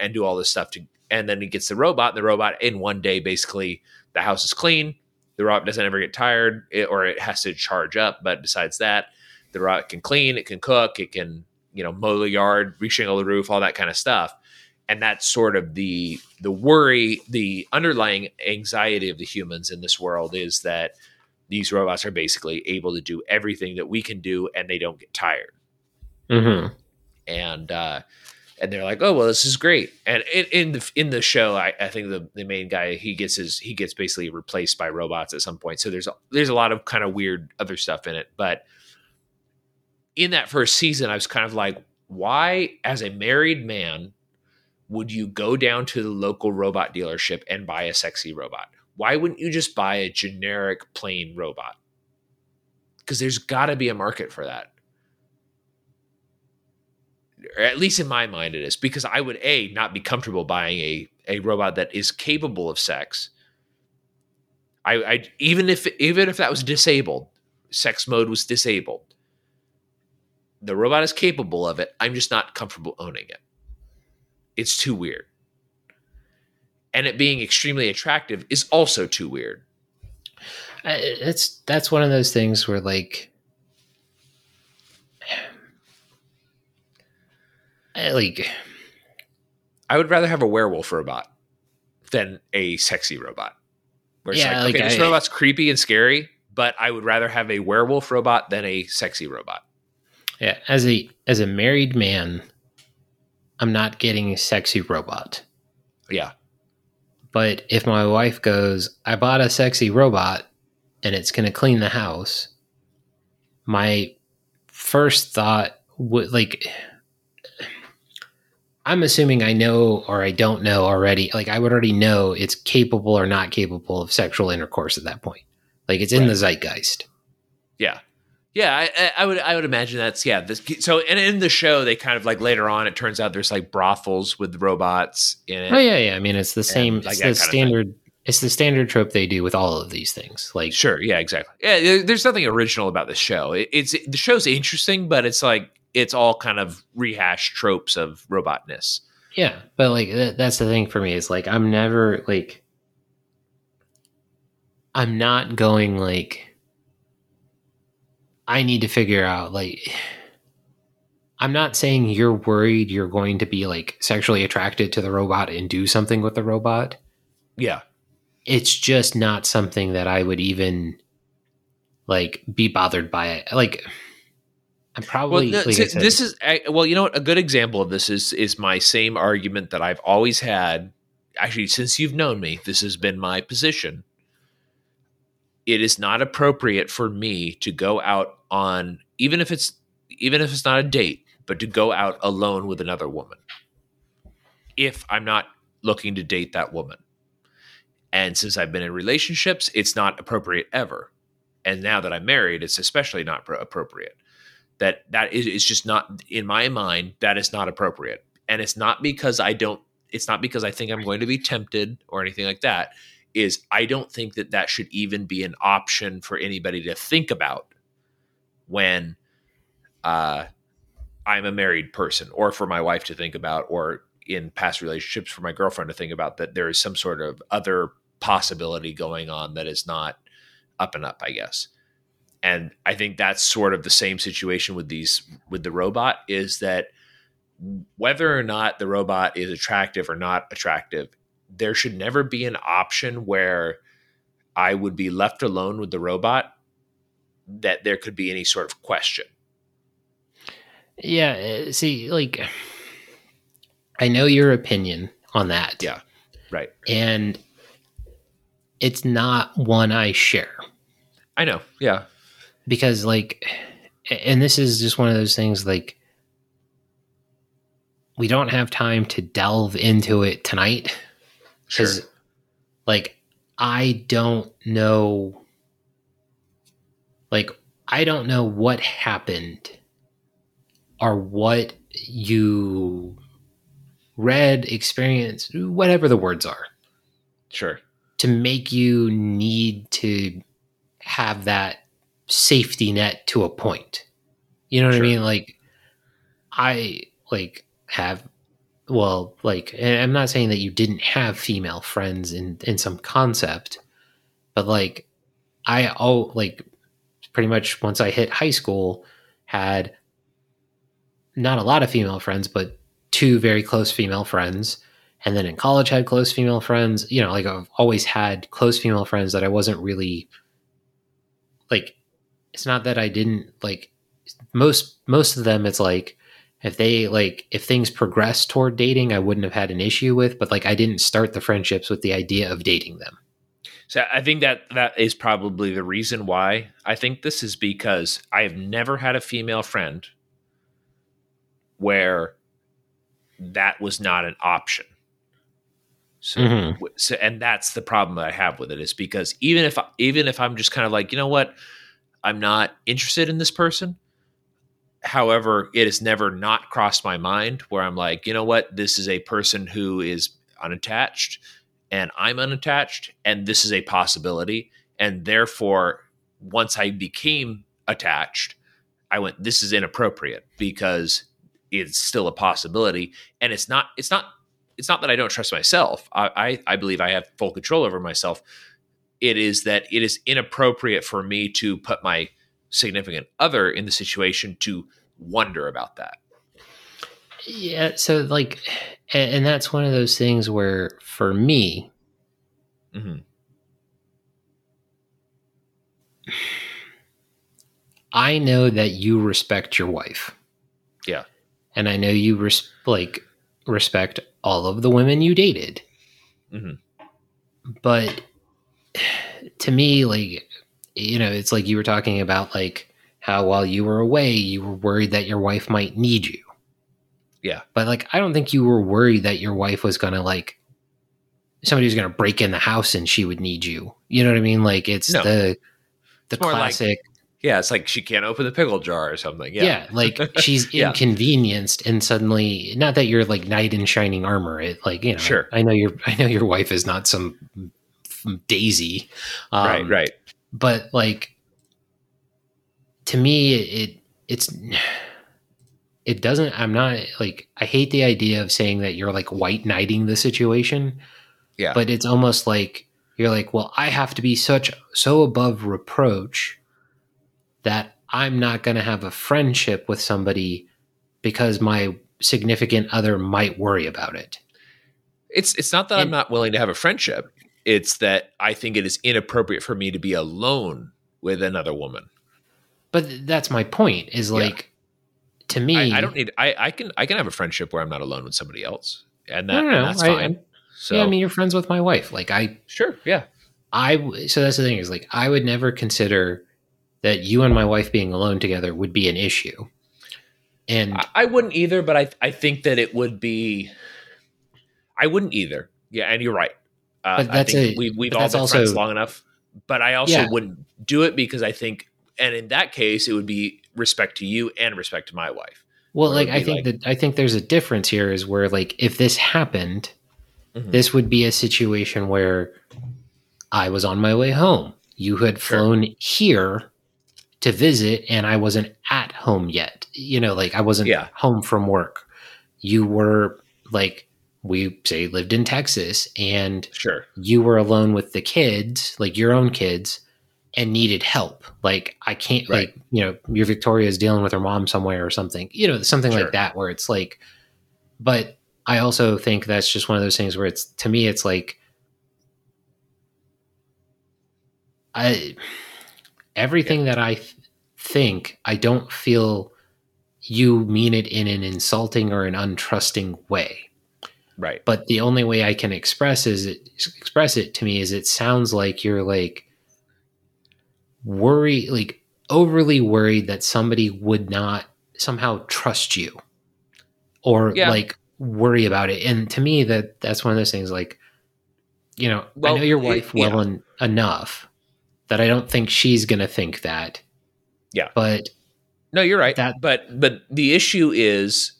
and do all this stuff to and then he gets the robot. And the robot in one day basically the house is clean. The robot doesn't ever get tired, it, or it has to charge up. But besides that, the robot can clean, it can cook, it can you know mow the yard, reshingle the roof, all that kind of stuff. And that's sort of the the worry, the underlying anxiety of the humans in this world is that these robots are basically able to do everything that we can do, and they don't get tired. Mm-hmm. And uh, and they're like, oh well, this is great. And in, in the in the show, I, I think the, the main guy he gets his he gets basically replaced by robots at some point. So there's a, there's a lot of kind of weird other stuff in it. But in that first season, I was kind of like, why, as a married man, would you go down to the local robot dealership and buy a sexy robot? Why wouldn't you just buy a generic plain robot? Because there's got to be a market for that or at least in my mind it is because i would a not be comfortable buying a, a robot that is capable of sex I, I even if even if that was disabled sex mode was disabled the robot is capable of it i'm just not comfortable owning it it's too weird and it being extremely attractive is also too weird it's that's one of those things where like like I would rather have a werewolf robot than a sexy robot. Where it's Yeah, like, like, okay, this robot's creepy and scary, but I would rather have a werewolf robot than a sexy robot. yeah as a as a married man i'm not getting a sexy robot Yeah. but if my wife goes i bought a sexy robot and it's going to clean the house my first thought would like i'm assuming i know or i don't know already like i would already know it's capable or not capable of sexual intercourse at that point like it's in Right. the zeitgeist Yeah. Yeah, I, I- I would I would imagine that's yeah. This, so and in the show, they kind of like later on, it turns out there's like brothels with robots in it. Oh yeah, yeah. I mean, it's the same. like it's the kind of thing. standard. It's the standard trope they do with all of these things. Like, Sure, yeah, exactly. Yeah, there's nothing original about the show. It, it's the show's interesting, but it's like it's all kind of rehashed tropes of robotness. yeah, but like that, that's the thing for me is like I'm never like I'm not going like I need to figure out like I'm not saying you're worried you're going to be like sexually attracted to the robot and do something with the robot. Yeah, It's just not something that I would even like be bothered by it. Like I'm Well, probably no, like said- this is I- well, you know what? A good example of this is is my same argument that I've always had. Actually, since you've known me, this has been my position. It is not appropriate for me to go out on even if it's even if it's not a date, but to go out alone with another woman. If I'm not looking to date that woman. And since I've been in relationships, it's not appropriate ever. And now that I'm married, it's especially not pro- appropriate that that is it's just not in my mind that is not appropriate and it's not because i don't it's not because i think i'm going to be tempted or anything like that is i don't think that that should even be an option for anybody to think about when uh i'm a married person or for my wife to think about or in past relationships for my girlfriend to think about that there is some sort of other possibility going on that is not up and up i guess. And i think that's sort of the same situation with these with the robot is that whether or not the robot is attractive or not attractive there should never be an option where i would be left alone with the robot that there could be any sort of question Yeah, uh, see, like I know your opinion on that. Yeah. right And it's not one I share i know yeah because like and this is just one of those things like we don't have time to delve into it tonight sure cuz like I don't know like I don't know what happened or what you read, experienced, whatever the words are, sure to make you need to have that safety net to a point. You know what Sure. I mean? Like I like have well, like I'm not saying that you didn't have female friends in in some concept, but like I all like pretty much once I hit high school had not a lot of female friends, but two very close female friends. And then in college had close female friends. You know, like I've always had close female friends that I wasn't really like it's not that I didn't like most most of them it's like if they like if things progressed toward dating i wouldn't have had an issue with but like i didn't start the friendships with the idea of dating them. So i think that that is probably the reason why i think this is because i have never had a female friend where that was not an option. So, mm-hmm. so and that's the problem that i have with it is because even if even if i'm just kind of like you know what? I'm not interested in this person However, it has never not crossed my mind where I'm like, you know what? This is a person who is unattached and I'm unattached, and this is a possibility. And therefore, once I became attached, I went, this is inappropriate because it's still a possibility. And it's not, it's not, it's not that I don't trust myself. I, I, I believe I have full control over myself. It is that it is inappropriate for me to put my significant other in the situation to wonder about that. Yeah, so like, and that's one of those things where, for me, mm-hmm. I know that you respect your wife. Yeah, and I know you res- like respect all of the women you dated. Mm-hmm. But to me, like you know, it's like you were talking about like how while you were away, you were worried that your wife might need you. Yeah. But like, I don't think you were worried that your wife was going to like, somebody was going to break in the house and she would need you. You know what I mean? Like, it's no. the, the it's classic. Like, yeah, it's like she can't open the pickle jar or something. Yeah, yeah like she's yeah. inconvenienced, and suddenly, not that you're like knight in shining armor. It like you know, sure. I know your I know your wife is not some daisy, um, right? Right but like to me it it's it doesn't i'm not like i hate the idea of saying that you're like white knighting the situation. Yeah. But it's almost like you're like well i have to be such so above reproach that i'm not going to have a friendship with somebody because my significant other might worry about it. It's it's not that and, i'm not willing to have a friendship it's that I think it is inappropriate for me to be alone with another woman. But that's my point. Is like yeah. to me, I, I, don't need. I, I can I can have a friendship where I'm not alone with somebody else, and that and that's fine. I, so yeah, I mean, you're friends with my wife. Like I sure, yeah. I so that's the thing is like I would never consider that you and my wife being alone together would be an issue. And I, I wouldn't either, but I I think that it would be. I wouldn't either. Yeah, and you're right. Uh, but that's I think a, we, we've all been also, friends long enough. But I also yeah. wouldn't do it because I think, and in that case, it would be respect to you and respect to my wife. Well, like I think like, that I think there's a difference here is where like if this happened, mm-hmm. this would be a situation where I was on my way home. You had flown sure. here to visit and I wasn't at home yet. You know, like I wasn't yeah. home from work. You were like we say lived in Texas and sure you were alone with the kids, like your own kids, and needed help. Like I can't right. like, you know, your Victoria is dealing with her mom somewhere or something. You know, something sure. like that where it's like but I also think that's just one of those things where it's to me it's like I everything yeah. that I th- think, I don't feel you mean it in an insulting or an untrusting way. Right. But the only way I can express is it, express it to me is it sounds like you're like worry like overly worried that somebody would not somehow trust you or yeah. like worry about it. And to me that that's one of those things like you know, well, I know your wife well en- enough that I don't think she's going to think that. Yeah. But no, you're right. That, but but the issue is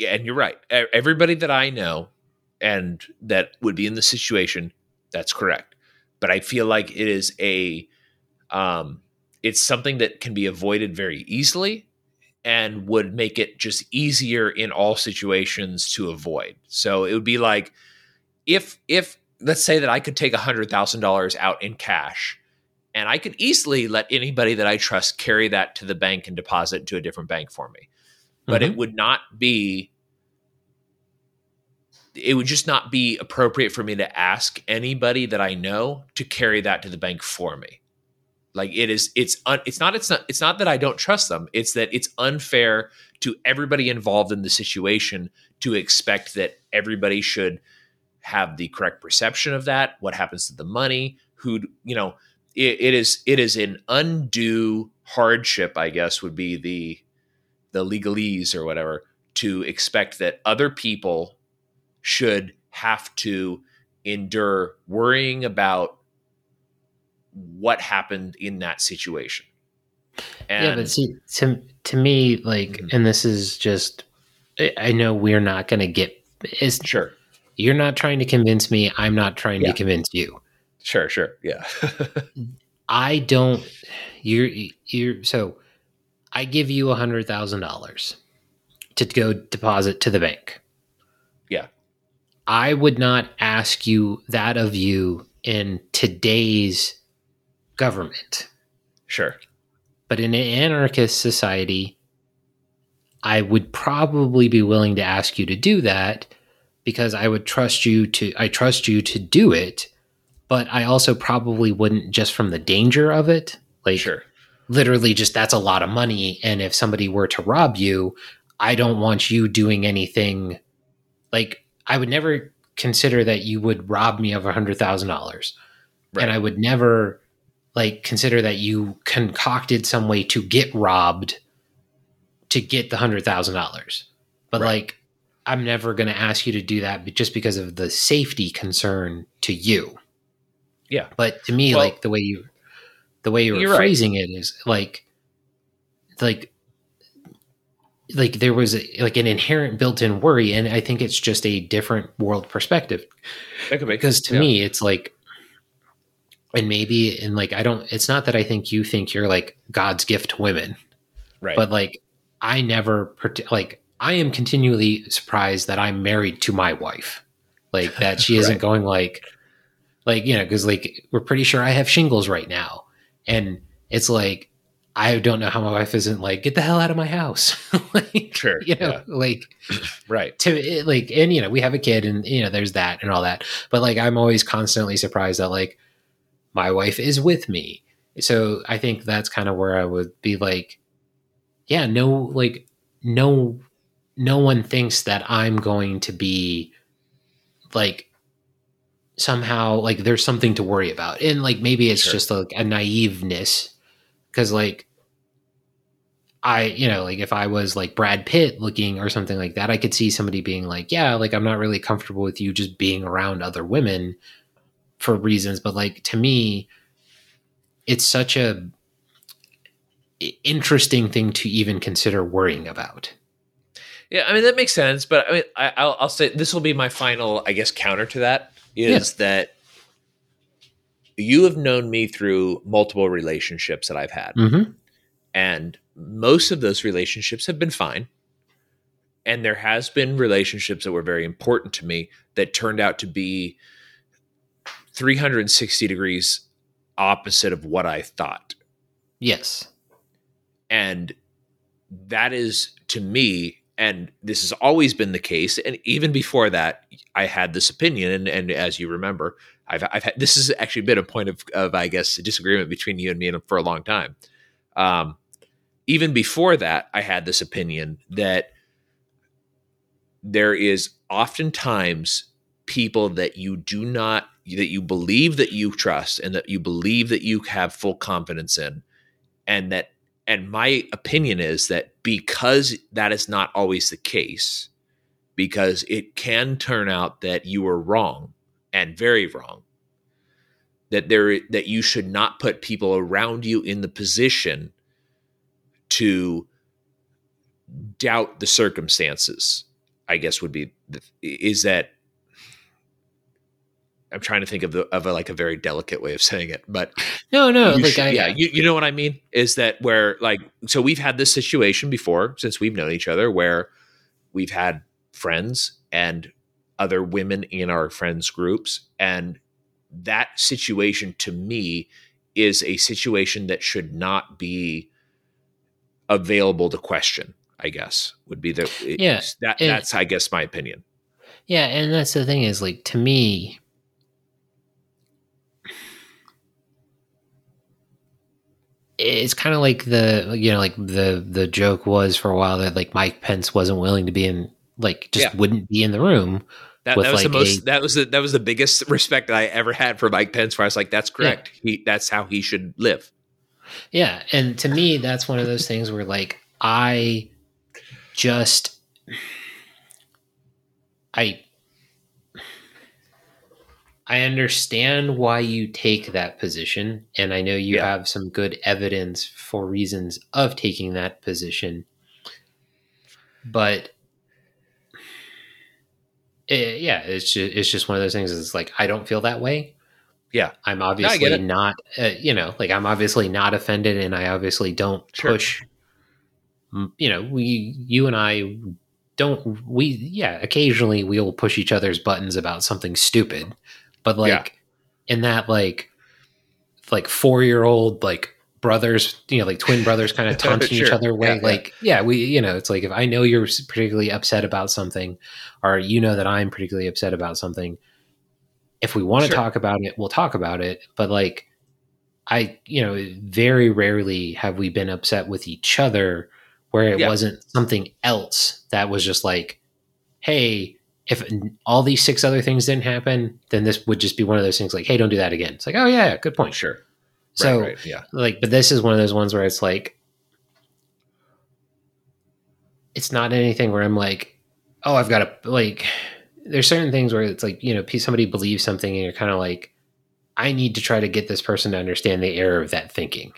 yeah, and you're right. Everybody that I know and that would be in the situation, that's correct. But I feel like it is a, um, it's something that can be avoided very easily, and would make it just easier in all situations to avoid. So it would be like if if let's say that I could take $100,000 out in cash and I could easily let anybody that I trust carry that to the bank and deposit to a different bank for me. But mm-hmm. it would not be it would just not be appropriate for me to ask anybody that I know to carry that to the bank for me. Like it is, it's un, it's not, it's not, it's not that I don't trust them. It's that it's unfair to everybody involved in the situation to expect that everybody should have the correct perception of that. What happens to the money? Who, you know, it, it is, it is an undue hardship. I guess would be the the legalese or whatever to expect that other people should have to endure worrying about what happened in that situation. And, yeah, but see, to to me, like, mm-hmm. and this is just, I know we're not going to get. Is sure you're not trying to convince me. I'm not trying yeah. to convince you. Sure, sure, yeah. I don't. You're you're so. I give you a hundred thousand dollars to go deposit to the bank. Yeah. I would not ask you that of you in today's government. Sure. But in an anarchist society, I would probably be willing to ask you to do that because I would trust you to I trust you to do it, but I also probably wouldn't just from the danger of it. Like sure. literally just that's a lot of money and if somebody were to rob you, I don't want you doing anything like I would never consider that you would rob me of a hundred thousand dollars. And I would never like consider that you concocted some way to get robbed to get the hundred thousand dollars. But right. like I'm never gonna ask you to do that just because of the safety concern to you. Yeah. But to me, well, like the way you the way you were phrasing right. it is like like like there was a, like an inherent built-in worry and i think it's just a different world perspective. Because to yeah. me it's like and maybe and like i don't it's not that i think you think you're like god's gift to women. Right. But like i never like i am continually surprised that i'm married to my wife. Like that she isn't going like like you know because like we're pretty sure i have shingles right now. And it's like I don't know how my wife isn't like, get the hell out of my house. like, sure. You know, yeah. like, right. To eh, like, and, you know, we have a kid and, you know, there's that and all that. But like, I'm always constantly surprised that like my wife is with me. So I think that's kind of where I would be like, yeah, no, like, no, no one thinks that I'm going to be like somehow like there's something to worry about. And like, maybe it's sure. just like a naiveness because like I, you know, like if I was like Brad Pitt looking or something like that, I could see somebody being like, yeah, like I'm not really comfortable with you just being around other women for reasons. But like to me, it's such a interesting thing to even consider worrying about. Yeah, I mean that makes sense, but I mean I, will say this will be my final, I guess, counter to that is yeah. that you have known me through multiple relationships that I've had. Mm-hmm. And most of those relationships have been fine. And there has been relationships that were very important to me that turned out to be 360 degrees opposite of what I thought. Yes. And that is to me and this has always been the case and even before that i had this opinion and, and as you remember I've, I've had this has actually been a point of, of I guess disagreement between you and me for a long time. Um, even before that, I had this opinion that there is oftentimes people that you do not that you believe that you trust and that you believe that you have full confidence in and that and my opinion is that because that is not always the case because it can turn out that you were wrong and very wrong that there that you should not put people around you in the position to doubt the circumstances i guess would be is that I'm trying to think of the of a, like a very delicate way of saying it, but no, no, you like should- I, yeah, you, you know what I mean? Is that where like so we've had this situation before since we've known each other where we've had friends and other women in our friends groups and that situation to me is a situation that should not be available to question i guess would be the Yeah, that that's i guess my opinion Yeah, and that's the thing is like to me it's kind of like the you know like the the joke was for a while that like Mike Pence wasn't willing to be in like just Yeah. wouldn't be in the room. That, that was the most a- that was the that was the biggest respect that i ever had for mike pence where i was like that's correct he that's how he should live Yeah, and to me that's one of those things where like I just I I understand why you take that position and I know you Yeah. have some good evidence for reasons of taking that position. But eh, yeah, it's just, it's just one of those things. It's like I don't feel that way. Yeah. I'm it. obviously not. Uh, you know, like I'm obviously not offended, and I obviously don't Sure. push. You know, we, you and I, don't we? Yeah, occasionally we will push each other's buttons about something stupid, but like in that like like four year old like brothers, you know, like twin brothers, kind of taunting each other way. Yeah, yeah. like, yeah, we, you know, it's like if I know you're particularly upset about something, or you know that I'm particularly upset about something, if we want to Sure. talk about it, we'll talk about it. But like, I, you know, very rarely have we been upset with each other where it Yeah. wasn't something else that was just like, hey, if all these six other things didn't happen, then this would just be one of those things like, hey, don't do that again. It's like, oh yeah, good point. sure So right, yeah like, but this is one of those ones where it's like, it's not anything where I'm like, oh, I've got to like. There's certain things where it's like you know somebody believes something and you're kind of like, I need to try to get this person to understand the error of that thinking.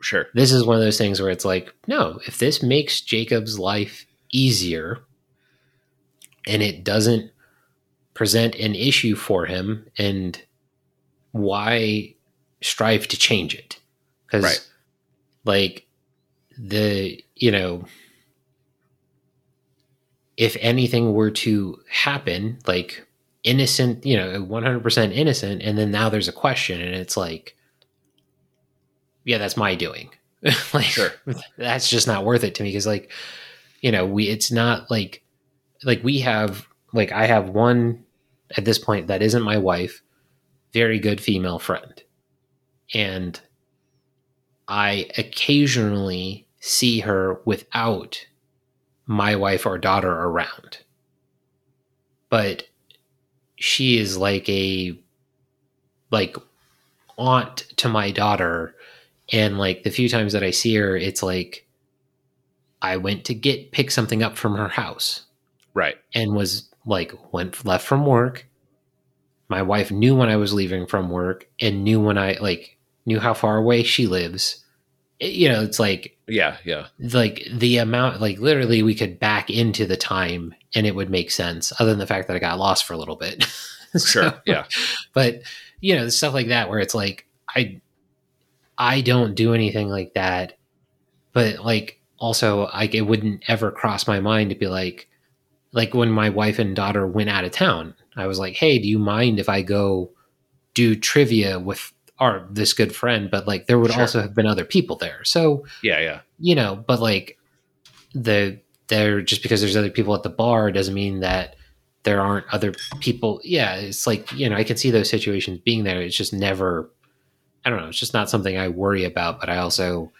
sure This is one of those things where it's like, no, if this makes Jacob's life easier and it doesn't present an issue for him, and why strive to change it? Because, Right. like, the, you know, if anything were to happen, like, innocent, you know, 100% innocent, and then now there's a question, and it's like, yeah, that's my doing. like, Sure. that's just not worth it to me because, like, you know, we, it's not like, like we have, like, I have one at this point that isn't my wife, very good female friend. And I occasionally see her without my wife or daughter around. But she is like a like aunt to my daughter. And like the few times that I see her it's like I went to get pick something up from her house. Right. And was like went left from work. My wife knew when i was leaving from work and knew when i like knew how far away she lives. It- you know it's like yeah yeah. like the amount like literally we could back into the time and it would make sense other than the fact that i got lost for a little bit. Sure yeah. but you know stuff like that where it's like i i don't do anything like that. But like also like it wouldn't ever cross my mind to be like like when my wife and daughter went out of town i was like hey do you mind if i go do trivia with our this good friend but like there would Sure. also have been other people there so yeah yeah you know, but like the there just because there's other people at the bar doesn't mean that there aren't other people. Yeah, it's like you know I can see those situations being there. It's just never. I don't know. It's just not something I worry about. But I also,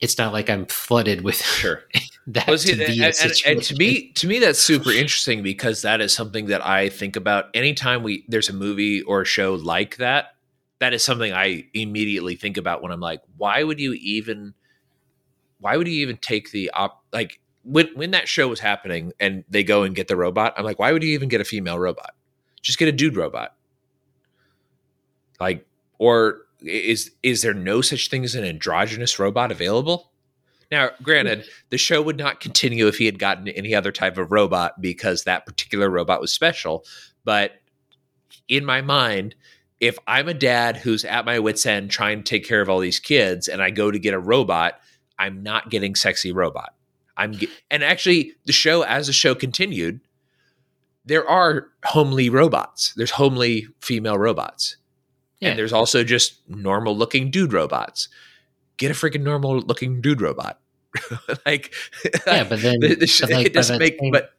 it's not like I'm flooded with sure that Well, see, to be and, a and- and to me to me that's super interesting because that is something that i think about anytime we there's a movie or a show like that that is something i immediately think about when i'm like why would you even why would you even take the op like when when that show was happening and they go and get the robot i'm like why would you even get a female robot? Just get a dude robot. Like or is is there no such thing as an androgynous robot available? Now granted mm. the show would not continue if he had gotten any other type of robot because that particular robot was special but in my mind, if I'm a dad who's at my wits end trying to take care of all these kids and I go to get a robot, I'm not getting sexy robot. I'm ge- and actually the show as the show continued, there are homely robots. There's homely female robots. Yeah. And there's also just normal looking dude robots. Get a freaking normal looking dude robot. like Yeah, but then the, the sh- but, like, it doesn't make same- but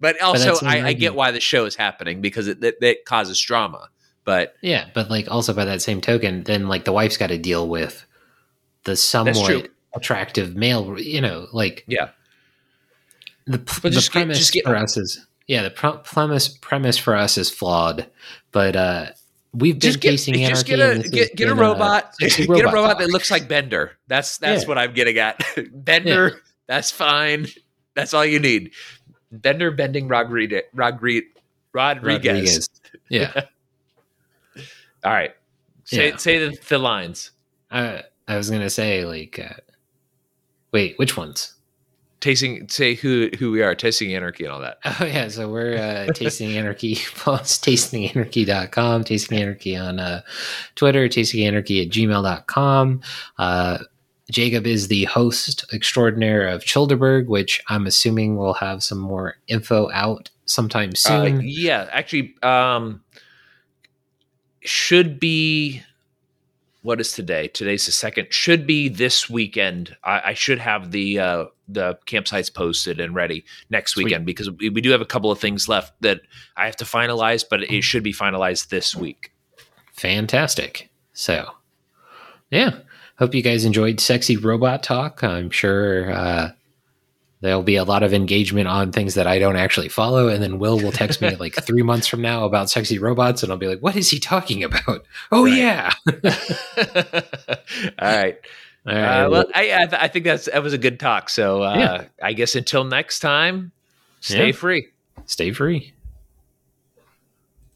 but also same I, I get why the show is happening because it that, that causes drama. But Yeah, but like also by that same token, then like the wife's got to deal with the somewhat attractive male. You know, like yeah, the, But the just get- premise just get- for us is yeah the pro- premise premise for us is flawed, but uh we've been just get casing just get a get, get a uh, robot sexy get a robot talk. that looks like Bender. That's that's Yeah. what I'm getting at. Bender, that's fine. That's all you need. Bender bending. Rodriguez. Rodriguez. Rodriguez. Yeah, All right. Say Yeah. say the, the lines. I I was gonna say like, uh, wait, which ones? Tasting say who who we are, tasting anarchy and all that. Oh yeah, so we're uh, tasting anarchy plus tastinganarchy.com, tasting anarchy on uh, Twitter, tastinganarchy at gmail.com. Uh, Jacob is the host extraordinaire of Childerberg, which I'm assuming will have some more info out sometime Uh, soon. yeah, actually, um, should be. What is today? Today's the second. Should be this weekend. I, I should have the uh, the campsites posted and ready next Sweet. weekend because we, we do have a couple of things left that I have to finalize, but it should be finalized this week. Fantastic. So, yeah, hope you guys enjoyed Sexy Robot Talk. I'm sure uh, there'll be a lot of engagement on things that I don't actually follow. And then Will will text me like three months from now about sexy robots, and I'll be like, what is he talking about? Oh, Right. yeah. All right. All right. Uh, well, I I, think that's that was a good talk. So uh, Yeah. I guess until next time, stay Yeah. free. stay free.